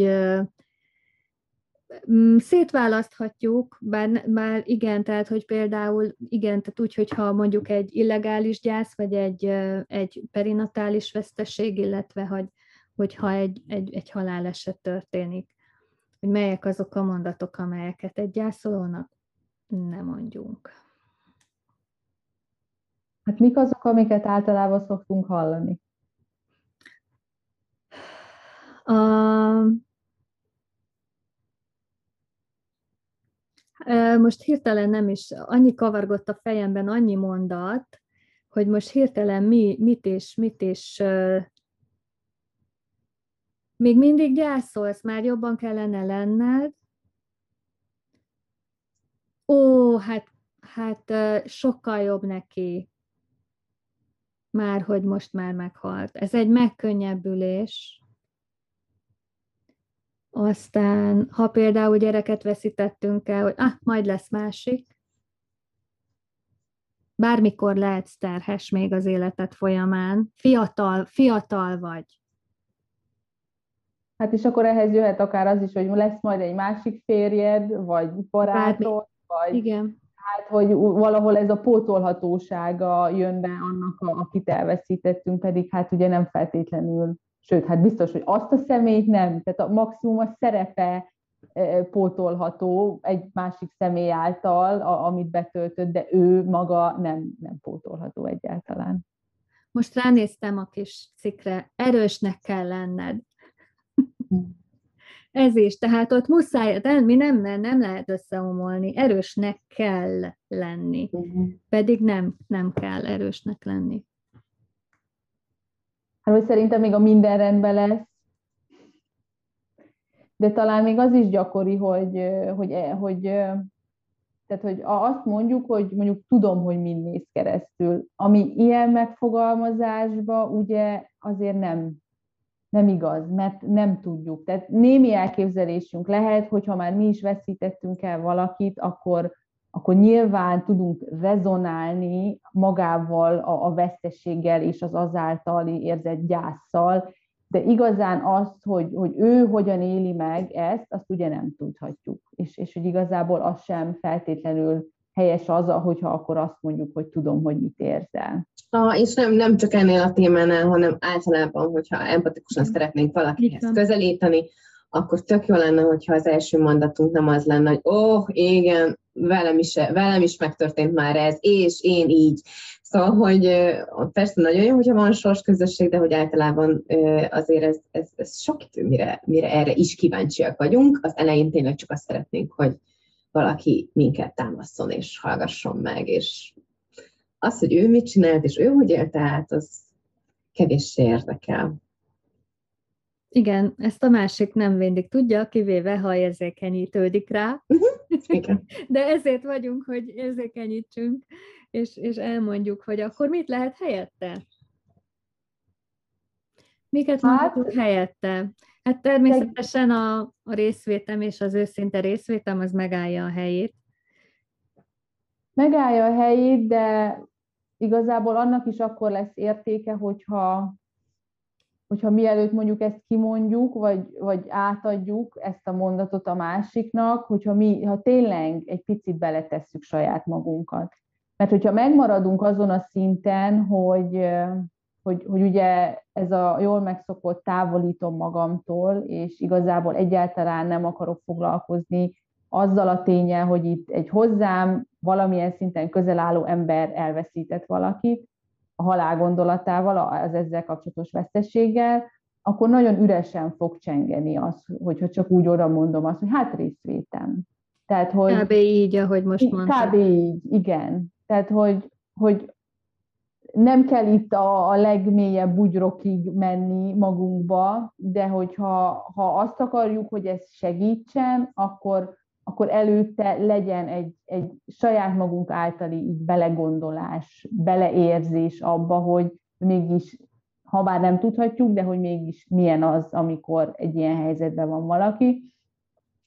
szétválaszthatjuk, bár, bár igen, tehát hogy például igen, tehát úgy, hogyha mondjuk egy illegális gyász, vagy egy, egy perinatális veszteség, illetve hogy, hogyha egy, egy, egy haláleset történik, hogy melyek azok a mondatok, amelyeket egy gyászolónak nem mondjunk. Hát mik azok, amiket általában szoktunk hallani? A, Most hirtelen nem is, annyi kavargott a fejemben, annyi mondat, hogy most hirtelen mi, mit és mit és még mindig gyászolsz, már jobban kellene lenned. Ó, hát, hát sokkal jobb neki. már, hogy most már meghalt. Ez egy megkönnyebbülés. Aztán, ha például gyereket veszítettünk el, hogy ah, majd lesz másik, bármikor lehetsz terhes még az életed folyamán, fiatal, fiatal vagy. Hát és akkor ehhez jöhet akár az is, hogy lesz majd egy másik férjed, vagy barátod, vagy... Igen. Hát, hogy valahol ez a pótolhatósága jön be annak, akit elveszítettünk, pedig hát ugye nem feltétlenül, sőt, hát biztos, hogy azt a személyt nem, tehát a maximum a szerepe e, pótolható egy másik személy által, a, amit betöltött, de ő maga nem, nem pótolható egyáltalán. Most ránéztem a kis cikre, erősnek kell lenned. Ez is, tehát ott muszáj, de mi nem, nem lehet összeomolni, erősnek kell lenni, uh-huh. pedig nem, nem kell erősnek lenni. Hát, hogy szerintem még a minden rendben lesz, de talán még az is gyakori, hogy, hogy, hogy, tehát, hogy azt mondjuk, hogy mondjuk tudom, hogy mind néz keresztül. Ami ilyen megfogalmazásba ugye azért nem nem igaz, mert nem tudjuk. Tehát némi elképzelésünk lehet, hogyha már mi is veszítettünk el valakit, akkor, akkor nyilván tudunk rezonálni magával, a, a vesztességgel és az azáltali érzett gyászsal, de igazán azt, hogy, hogy ő hogyan éli meg ezt, azt ugye nem tudhatjuk. És, és hogy igazából az sem feltétlenül helyes az, hogyha akkor azt mondjuk, hogy tudom, hogy mit érzel. A, és nem, nem csak ennél a témánál, hanem általában, hogyha empatikusan szeretnénk valakihez közelíteni, akkor tök jó lenne, hogyha az első mondatunk nem az lenne, hogy ó, oh, igen, velem is, velem is megtörtént már ez, és én így. Szóval, hogy persze nagyon jó, hogyha van sors közösség, de hogy általában azért ez, ez, ez sok idő, mire, mire erre is kíváncsiak vagyunk. Az elején tényleg csak azt szeretnénk, hogy valaki minket támaszon és hallgasson meg, és az, hogy ő mit csinált, és ő hogy élte át, az kevéssé érdekel. Igen, ezt a másik nem mindig tudja, kivéve, ha érzékenyítődik rá. Uh-huh. Igen. De ezért vagyunk, hogy érzékenyítsünk, és, és elmondjuk, hogy akkor mit lehet helyette? Miket hát, mondhatunk helyette? Hát természetesen a, a részvétem és az őszinte részvétem az megállja a helyét. Megállja a helyét, de igazából annak is akkor lesz értéke, hogyha, hogyha mielőtt mondjuk ezt kimondjuk, vagy, vagy átadjuk ezt a mondatot a másiknak, hogyha mi, ha tényleg egy picit beletesszük saját magunkat. Mert hogyha megmaradunk azon a szinten, hogy, hogy, hogy ugye ez a jól megszokott távolítom magamtól, és igazából egyáltalán nem akarok foglalkozni azzal a tényel, hogy itt egy hozzám valamilyen szinten közel álló ember elveszített valakit a halál gondolatával, az ezzel kapcsolatos vesztességgel, akkor nagyon üresen fog csengeni az, hogyha csak úgy oda mondom azt, hogy hát részvétem. Tehát, hogy, kb. így, ahogy most mondtam. Kb. így, igen. Tehát, hogy, hogy nem kell itt a, a legmélyebb bugyrokig menni magunkba, de hogyha ha azt akarjuk, hogy ez segítsen, akkor, akkor előtte legyen egy, egy saját magunk általi így belegondolás, beleérzés abba, hogy mégis, ha bár nem tudhatjuk, de hogy mégis milyen az, amikor egy ilyen helyzetben van valaki.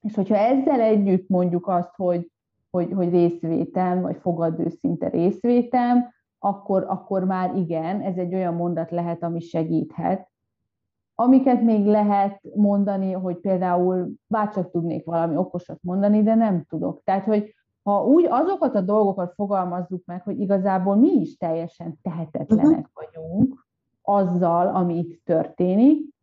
És hogyha ezzel együtt mondjuk azt, hogy, hogy, hogy részvétem, vagy fogadő szinte részvétem, akkor, akkor már igen, ez egy olyan mondat lehet, ami segíthet. Amiket még lehet mondani, hogy például bárcsak tudnék valami okosat mondani, de nem tudok. Tehát, hogy ha úgy azokat a dolgokat fogalmazzuk meg, hogy igazából mi is teljesen tehetetlenek uh-huh. vagyunk azzal, ami itt történik,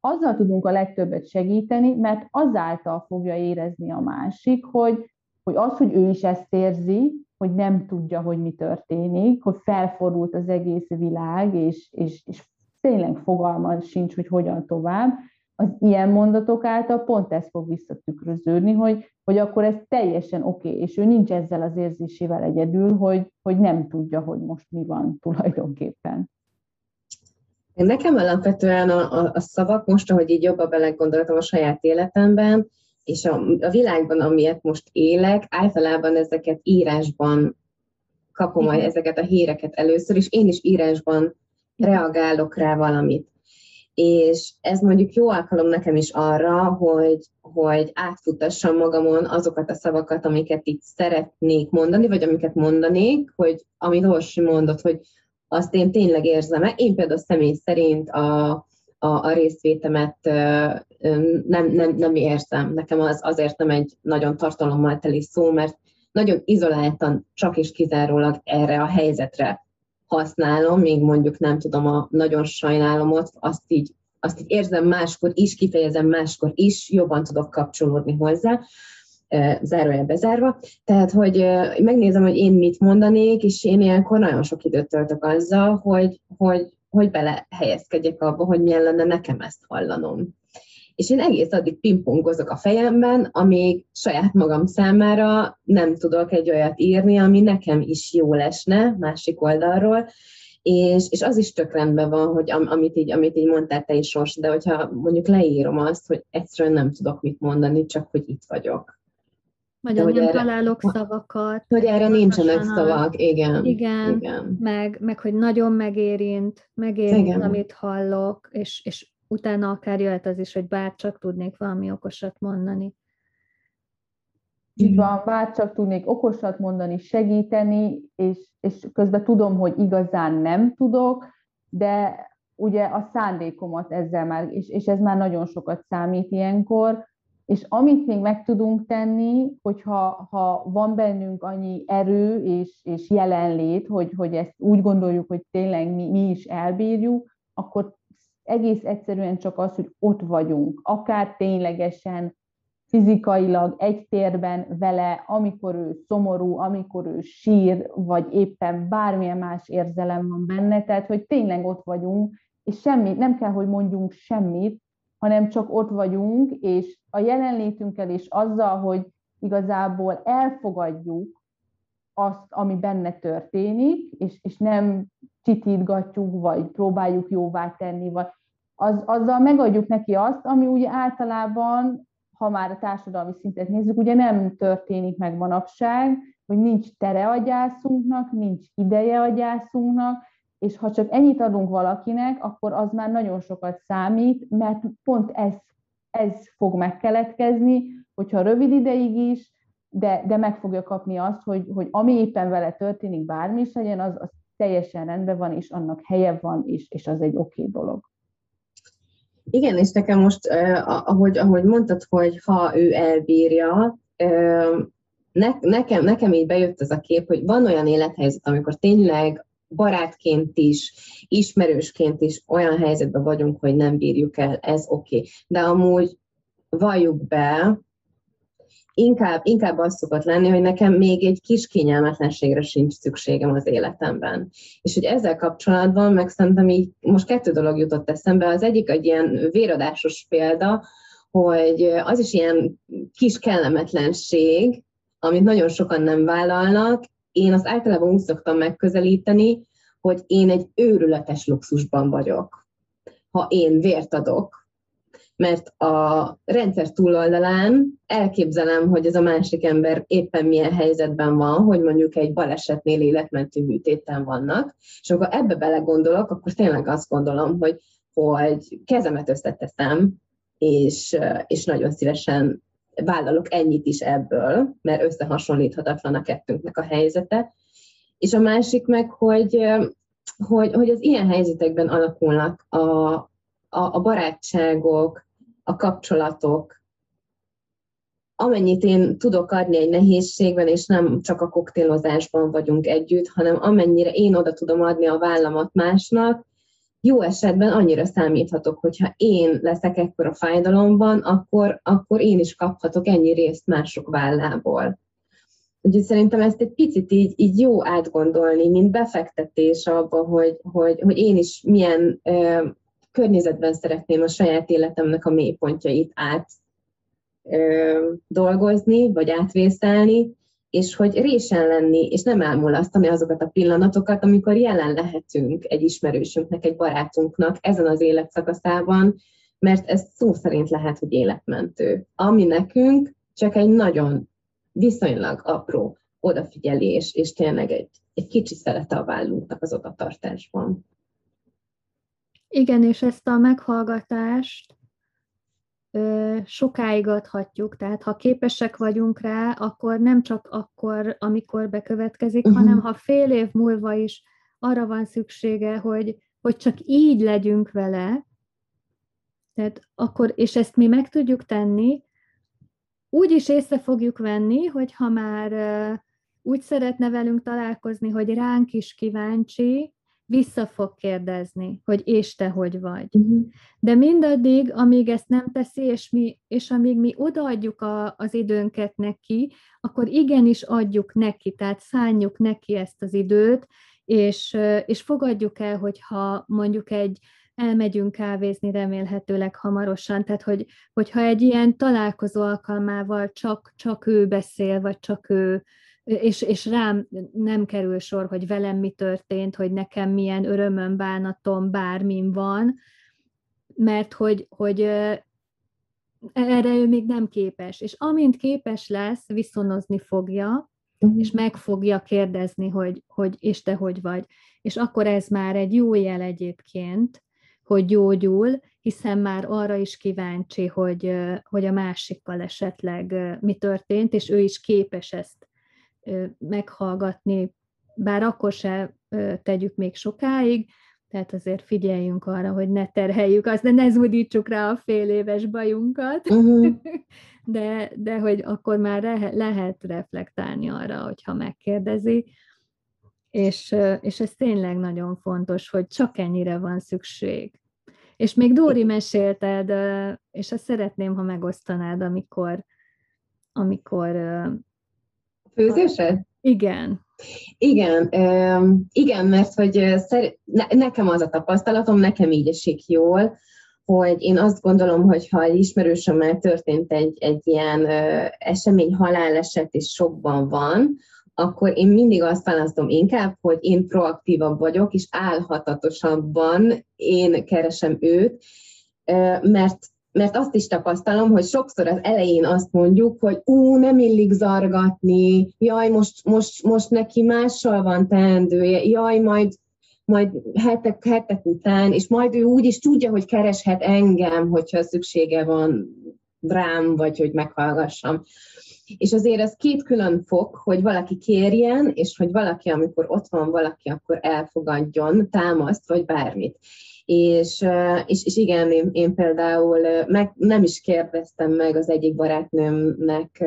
azzal tudunk a legtöbbet segíteni, mert azáltal fogja érezni a másik, hogy, hogy az, hogy ő is ezt érzi, hogy nem tudja, hogy mi történik, hogy felfordult az egész világ, és, és, és tényleg fogalma sincs, hogy hogyan tovább, az ilyen mondatok által pont ez fog visszatükröződni, hogy, hogy akkor ez teljesen oké, okay, és ő nincs ezzel az érzésével egyedül, hogy, hogy nem tudja, hogy most mi van tulajdonképpen. Nekem alapvetően a, a, a szavak most, ahogy így jobban belegondoltam a saját életemben, és a, a világban, amilyet most élek, általában ezeket írásban kapom majd ezeket a híreket először, és én is írásban reagálok rá valamit. És ez mondjuk jó alkalom nekem is arra, hogy, hogy átfutassam magamon azokat a szavakat, amiket itt szeretnék mondani, vagy amiket mondanék, hogy amit Orsi mondott, hogy azt én tényleg érzem-e. Én például személy szerint a, a, a részvétemet nem, nem, nem érzem. Nekem az azért nem egy nagyon tartalommal teli szó, mert nagyon izoláltan csak és kizárólag erre a helyzetre használom, még mondjuk nem tudom, a nagyon sajnálomot, azt így, azt így érzem máskor is, kifejezem máskor is, jobban tudok kapcsolódni hozzá, zárója bezárva. Tehát, hogy megnézem, hogy én mit mondanék, és én ilyenkor nagyon sok időt töltök azzal, hogy, hogy, hogy belehelyezkedjek abba, hogy milyen lenne nekem ezt hallanom. És én egész addig pingpongozok a fejemben, amíg saját magam számára nem tudok egy olyat írni, ami nekem is jó lesne másik oldalról, és, és az is tök rendben van, hogy am, amit, így, amit így mondtál te is, Sors, de hogyha mondjuk leírom azt, hogy egyszerűen nem tudok mit mondani, csak hogy itt vagyok. Vagy nem erre, találok szavakat. Hogy erre nincsenek szavak, igen. Igen, igen. Meg, meg hogy nagyon megérint, megérint, igen. amit hallok, és, és utána akár jöhet az is, hogy bár csak tudnék valami okosat mondani. Így van, bár csak tudnék okosat mondani, segíteni, és, és közben tudom, hogy igazán nem tudok, de ugye a szándékomat ezzel már, és, és ez már nagyon sokat számít ilyenkor, és amit még meg tudunk tenni, hogyha ha van bennünk annyi erő és, és jelenlét, hogy, hogy ezt úgy gondoljuk, hogy tényleg mi, mi is elbírjuk, akkor egész egyszerűen csak az, hogy ott vagyunk, akár ténylegesen fizikailag egy térben vele, amikor ő szomorú, amikor ő sír, vagy éppen bármilyen más érzelem van benne, tehát hogy tényleg ott vagyunk, és semmi, nem kell, hogy mondjunk semmit, hanem csak ott vagyunk, és a jelenlétünkkel és azzal, hogy igazából elfogadjuk azt, ami benne történik, és, és nem titítgatjuk, vagy próbáljuk jóvá tenni, vagy az, azzal megadjuk neki azt, ami ugye általában, ha már a társadalmi szintet nézzük, ugye nem történik meg manapság, hogy nincs tere a gyászunknak, nincs ideje a gyászunknak, és ha csak ennyit adunk valakinek, akkor az már nagyon sokat számít, mert pont ez, ez fog megkeletkezni, hogyha rövid ideig is, de, de meg fogja kapni azt, hogy, hogy ami éppen vele történik, bármi is legyen, az, az teljesen rendben van, és annak helye van, és, és az egy oké okay dolog. Igen, és nekem most, eh, ahogy, ahogy mondtad, hogy ha ő elbírja, eh, ne, nekem, nekem így bejött ez a kép, hogy van olyan élethelyzet, amikor tényleg barátként is, ismerősként is olyan helyzetben vagyunk, hogy nem bírjuk el, ez oké. Okay. De amúgy valljuk be, inkább, inkább az szokott lenni, hogy nekem még egy kis kényelmetlenségre sincs szükségem az életemben. És hogy ezzel kapcsolatban meg szerintem így most kettő dolog jutott eszembe. Az egyik egy ilyen véradásos példa, hogy az is ilyen kis kellemetlenség, amit nagyon sokan nem vállalnak, én azt általában úgy szoktam megközelíteni, hogy én egy őrületes luxusban vagyok. Ha én vért adok, mert a rendszer túloldalán elképzelem, hogy ez a másik ember éppen milyen helyzetben van, hogy mondjuk egy balesetnél életmentő műtéten vannak, és amikor ebbe belegondolok, akkor tényleg azt gondolom, hogy, hogy kezemet összeteszem, és, és nagyon szívesen vállalok ennyit is ebből, mert összehasonlíthatatlan a kettőnknek a helyzete. És a másik meg, hogy, hogy, hogy az ilyen helyzetekben alakulnak a, a, a barátságok, a kapcsolatok, amennyit én tudok adni egy nehézségben, és nem csak a koktélozásban vagyunk együtt, hanem amennyire én oda tudom adni a vállamat másnak, jó esetben annyira számíthatok, hogyha én leszek ekkor a fájdalomban, akkor, akkor én is kaphatok ennyi részt mások vállából. Úgyhogy szerintem ezt egy picit így, így jó átgondolni, mint befektetés abba, hogy, hogy, hogy én is milyen ö, környezetben szeretném a saját életemnek a mélypontjait át ö, dolgozni, vagy átvészelni, és hogy résen lenni, és nem elmulasztani azokat a pillanatokat, amikor jelen lehetünk egy ismerősünknek, egy barátunknak ezen az életszakaszában, mert ez szó szerint lehet, hogy életmentő. Ami nekünk csak egy nagyon viszonylag apró odafigyelés, és tényleg egy, egy kicsi szerete a vállunknak az odatartásban. Igen, és ezt a meghallgatást ö, sokáig adhatjuk, tehát ha képesek vagyunk rá, akkor nem csak akkor, amikor bekövetkezik, uh-huh. hanem ha fél év múlva is arra van szüksége, hogy, hogy csak így legyünk vele, tehát akkor, és ezt mi meg tudjuk tenni, úgy is észre fogjuk venni, hogy ha már úgy szeretne velünk találkozni, hogy ránk is kíváncsi, vissza fog kérdezni, hogy és te hogy vagy. Uh-huh. De mindaddig, amíg ezt nem teszi, és, mi, és amíg mi odaadjuk a, az időnket neki, akkor igenis adjuk neki, tehát szálljuk neki ezt az időt, és, és fogadjuk el, hogyha mondjuk egy elmegyünk kávézni remélhetőleg hamarosan, tehát hogy, hogyha egy ilyen találkozó alkalmával csak, csak ő beszél, vagy csak ő, és, és rám nem kerül sor, hogy velem mi történt, hogy nekem milyen örömöm, bánatom, bármin van, mert hogy, hogy erre ő még nem képes. És amint képes lesz, viszonozni fogja, uh-huh. és meg fogja kérdezni, hogy, hogy és te hogy vagy. És akkor ez már egy jó jel egyébként, hogy gyógyul, hiszen már arra is kíváncsi, hogy, hogy a másikkal esetleg mi történt, és ő is képes ezt meghallgatni, bár akkor se tegyük még sokáig, tehát azért figyeljünk arra, hogy ne terheljük azt, de ne zúdítsuk rá a fél éves bajunkat, uh-huh. de, de hogy akkor már re- lehet reflektálni arra, hogyha megkérdezi, és, és ez tényleg nagyon fontos, hogy csak ennyire van szükség. És még Dóri mesélted, és azt szeretném, ha megosztanád, amikor, amikor Főzésed? Igen. Igen, igen, mert hogy nekem az a tapasztalatom, nekem így esik jól, hogy én azt gondolom, hogy ha ismerősömmel történt egy, egy ilyen esemény, haláleset és sokban van, akkor én mindig azt választom inkább, hogy én proaktívabb vagyok, és álhatatosabban én keresem őt, mert mert azt is tapasztalom, hogy sokszor az elején azt mondjuk, hogy ú, nem illik zargatni, jaj, most, most, most neki mással van teendője, jaj, majd, majd hetek, hetek után, és majd ő úgy is tudja, hogy kereshet engem, hogyha szüksége van rám, vagy hogy meghallgassam. És azért ez két külön fok, hogy valaki kérjen, és hogy valaki, amikor ott van valaki, akkor elfogadjon támaszt, vagy bármit. És, és, és igen, én, én például meg, nem is kérdeztem meg az egyik barátnőmnek,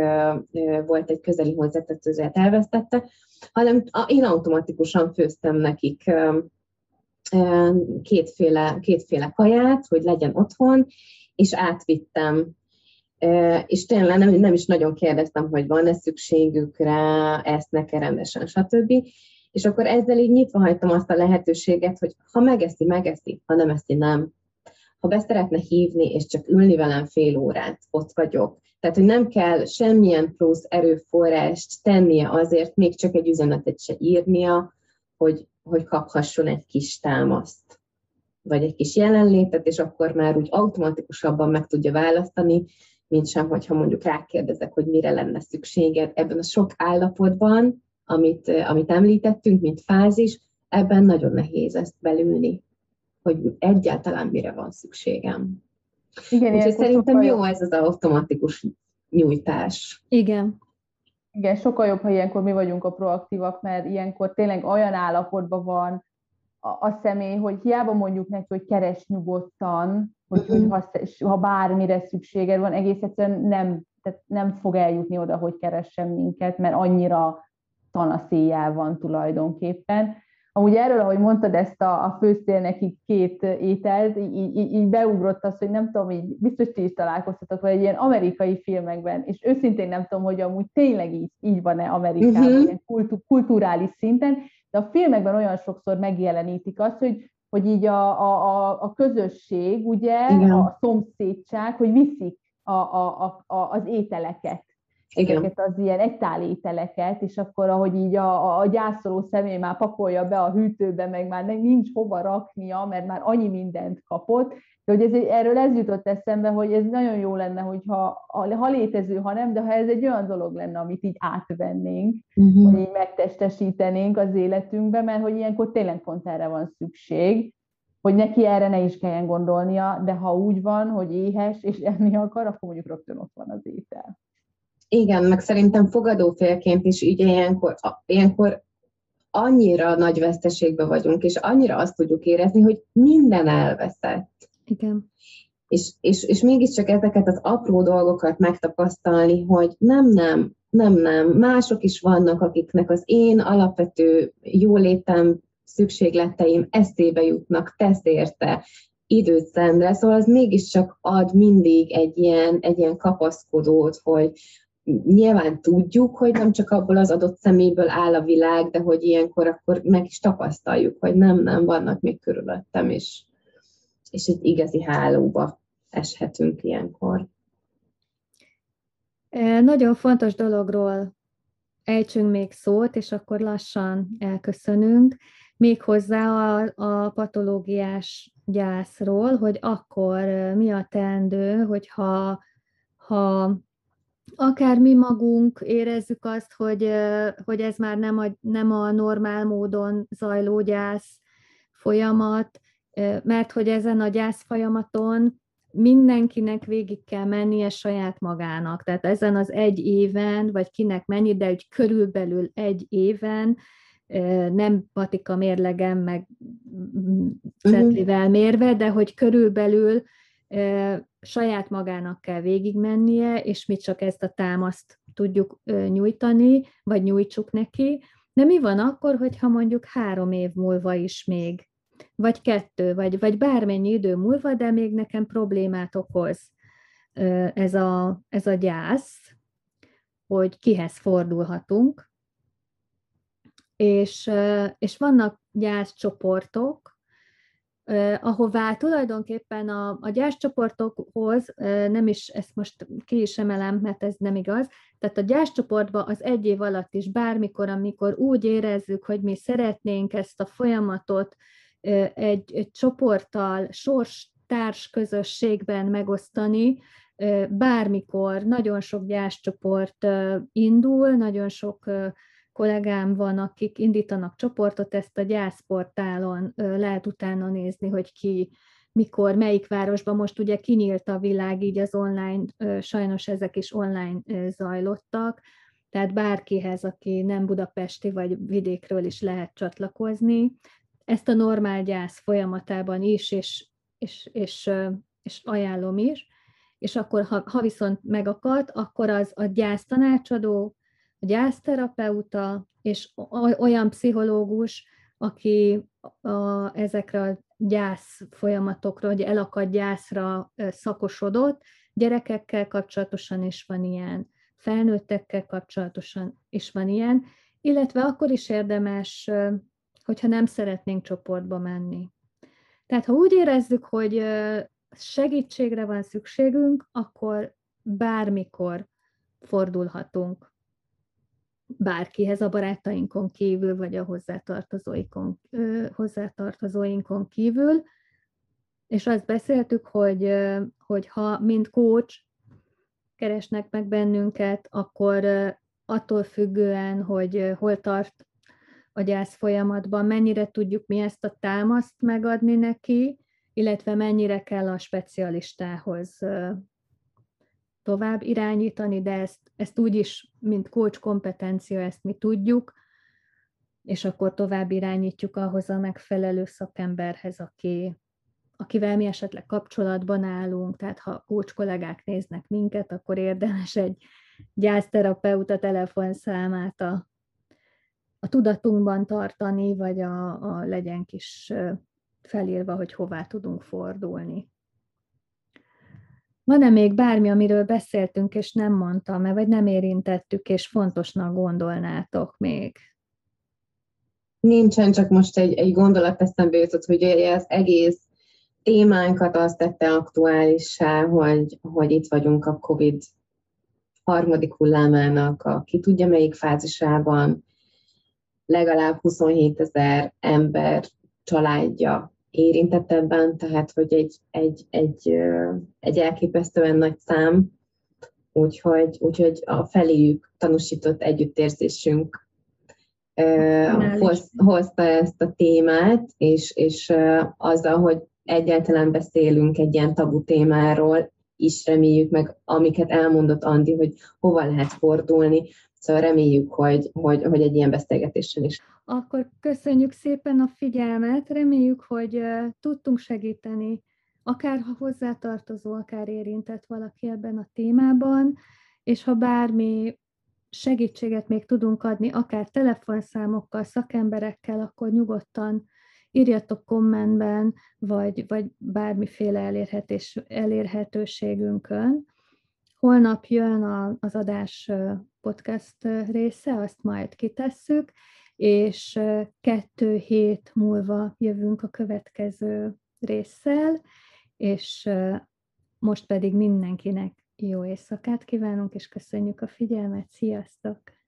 volt egy közeli hozzátetőzőt elvesztette, hanem én automatikusan főztem nekik kétféle, kétféle kaját, hogy legyen otthon, és átvittem. És tényleg nem, nem is nagyon kérdeztem, hogy van-e szükségük rá, ezt ne rendesen, stb. És akkor ezzel így nyitva hagytam azt a lehetőséget, hogy ha megeszi, megeszi, ha nem eszi, nem. Ha be szeretne hívni, és csak ülni velem fél órát, ott vagyok. Tehát, hogy nem kell semmilyen plusz erőforrást tennie azért, még csak egy üzenetet se írnia, hogy, hogy kaphasson egy kis támaszt, vagy egy kis jelenlétet, és akkor már úgy automatikusabban meg tudja választani, mint sem, hogyha mondjuk rákérdezek, hogy mire lenne szükséged ebben a sok állapotban, amit, amit említettünk, mint fázis, ebben nagyon nehéz ezt belülni, hogy egyáltalán mire van szükségem. Igen, Úgyhogy szerintem jó ez az automatikus nyújtás. Igen. Igen, sokkal jobb, ha ilyenkor mi vagyunk a proaktívak, mert ilyenkor tényleg olyan állapotban van a, a személy, hogy hiába mondjuk neki, hogy keres nyugodtan, hogy, hogy ha, ha bármire szükséged van, egész egyszerűen nem, tehát nem fog eljutni oda, hogy keressen minket, mert annyira tanaszéjjel van tulajdonképpen. Amúgy erről, ahogy mondtad ezt a, a főztél nekik két ételt, így, így, így beugrott az, hogy nem tudom, így biztos ti is találkoztatok, vagy egy ilyen amerikai filmekben, és őszintén nem tudom, hogy amúgy tényleg így, így van-e Amerikában, uh-huh. ilyen kultu, kulturális szinten, de a filmekben olyan sokszor megjelenítik azt, hogy, hogy így a, a, a közösség, ugye, Igen. a szomszédság, hogy viszik a, a, a, az ételeket igen. ezeket az ilyen egytálételeket, és akkor ahogy így a, a gyászoló személy már pakolja be a hűtőbe, meg már nincs hova raknia, mert már annyi mindent kapott, de hogy ez, erről ez jutott eszembe, hogy ez nagyon jó lenne, hogyha ha létező, ha nem, de ha ez egy olyan dolog lenne, amit így átvennénk, uh-huh. hogy így megtestesítenénk az életünkbe, mert hogy ilyenkor tényleg pont erre van szükség, hogy neki erre ne is kelljen gondolnia, de ha úgy van, hogy éhes és enni akar, akkor mondjuk rögtön ott van az étel. Igen, meg szerintem fogadófélként is így ilyenkor, ilyenkor annyira nagy veszteségbe vagyunk, és annyira azt tudjuk érezni, hogy minden elveszett. Igen. És, és, és mégiscsak ezeket az apró dolgokat megtapasztalni, hogy nem, nem, nem, nem, mások is vannak, akiknek az én alapvető jólétem, szükségleteim eszébe jutnak, tesz érte, időt szendre, szóval az mégiscsak ad mindig egy ilyen, egy ilyen kapaszkodót, hogy nyilván tudjuk, hogy nem csak abból az adott szeméből áll a világ, de hogy ilyenkor akkor meg is tapasztaljuk, hogy nem, nem, vannak még körülöttem, és, és egy igazi hálóba eshetünk ilyenkor. Nagyon fontos dologról ejtsünk még szót, és akkor lassan elköszönünk, méghozzá a, a patológiás gyászról, hogy akkor mi a teendő, hogyha ha akár mi magunk érezzük azt, hogy, hogy ez már nem a, nem a normál módon zajló gyász folyamat, mert hogy ezen a gyász folyamaton mindenkinek végig kell mennie saját magának. Tehát ezen az egy éven, vagy kinek mennyi, de úgy körülbelül egy éven, nem patika mérlegem, meg cetlivel mérve, de hogy körülbelül saját magának kell végigmennie, és mi csak ezt a támaszt tudjuk nyújtani, vagy nyújtsuk neki. De mi van akkor, hogyha mondjuk három év múlva is még vagy kettő, vagy, vagy bármennyi idő múlva, de még nekem problémát okoz ez a, ez a gyász, hogy kihez fordulhatunk. És, és vannak gyászcsoportok, ahová tulajdonképpen a, a gyászcsoportokhoz, nem is, ezt most ki is emelem, mert ez nem igaz, tehát a gyászcsoportban az egy év alatt is bármikor, amikor úgy érezzük, hogy mi szeretnénk ezt a folyamatot egy, egy csoporttal, társ közösségben megosztani, bármikor. Nagyon sok gyászcsoport indul, nagyon sok kollégám van, akik indítanak csoportot, ezt a gyászportálon lehet utána nézni, hogy ki mikor, melyik városban, most ugye kinyílt a világ, így az online, sajnos ezek is online zajlottak, tehát bárkihez, aki nem budapesti vagy vidékről is lehet csatlakozni. Ezt a normál gyász folyamatában is, és, és, és, és ajánlom is, és akkor, ha, ha viszont megakad, akkor az a gyásztanácsadó, a gyászterapeuta, és olyan pszichológus, aki a, ezekre a gyász folyamatokra, hogy elakad gyászra szakosodott, gyerekekkel kapcsolatosan is van ilyen, felnőttekkel kapcsolatosan is van ilyen, illetve akkor is érdemes hogyha nem szeretnénk csoportba menni. Tehát ha úgy érezzük, hogy segítségre van szükségünk, akkor bármikor fordulhatunk bárkihez, a barátainkon kívül, vagy a hozzátartozóinkon, hozzátartozóinkon kívül, és azt beszéltük, hogy, hogy ha mint coach keresnek meg bennünket, akkor attól függően, hogy hol tart a gyász folyamatban, mennyire tudjuk mi ezt a támaszt megadni neki, illetve mennyire kell a specialistához tovább irányítani, de ezt, ezt úgy is, mint coach kompetencia, ezt mi tudjuk, és akkor tovább irányítjuk ahhoz a megfelelő szakemberhez, aki, akivel mi esetleg kapcsolatban állunk, tehát ha coach kollégák néznek minket, akkor érdemes egy gyászterapeuta telefonszámát a a tudatunkban tartani, vagy a, a legyen kis felírva, hogy hová tudunk fordulni. Van-e még bármi, amiről beszéltünk, és nem mondtam, vagy nem érintettük, és fontosnak gondolnátok még? Nincsen, csak most egy, egy gondolat eszembe jutott, hogy az egész témánkat azt tette aktuálissá, hogy, hogy itt vagyunk a COVID harmadik hullámának, a ki tudja melyik fázisában, legalább 27 ezer ember családja érintett ebben, tehát hogy egy, egy, egy, egy elképesztően nagy szám, úgyhogy, úgyhogy a feléjük tanúsított együttérzésünk hoz, hozta ezt a témát, és, és azzal, hogy egyáltalán beszélünk egy ilyen tabu témáról, is reméljük meg, amiket elmondott Andi, hogy hova lehet fordulni, Szóval reméljük, hogy, hogy, hogy egy ilyen beszélgetésen is. Akkor köszönjük szépen a figyelmet, reméljük, hogy tudtunk segíteni, akár ha hozzátartozó, akár érintett valaki ebben a témában, és ha bármi segítséget még tudunk adni, akár telefonszámokkal, szakemberekkel, akkor nyugodtan írjatok kommentben, vagy, vagy bármiféle elérhetés, elérhetőségünkön. Holnap jön a, az adás podcast része, azt majd kitesszük, és kettő hét múlva jövünk a következő résszel, és most pedig mindenkinek jó éjszakát kívánunk, és köszönjük a figyelmet. Sziasztok!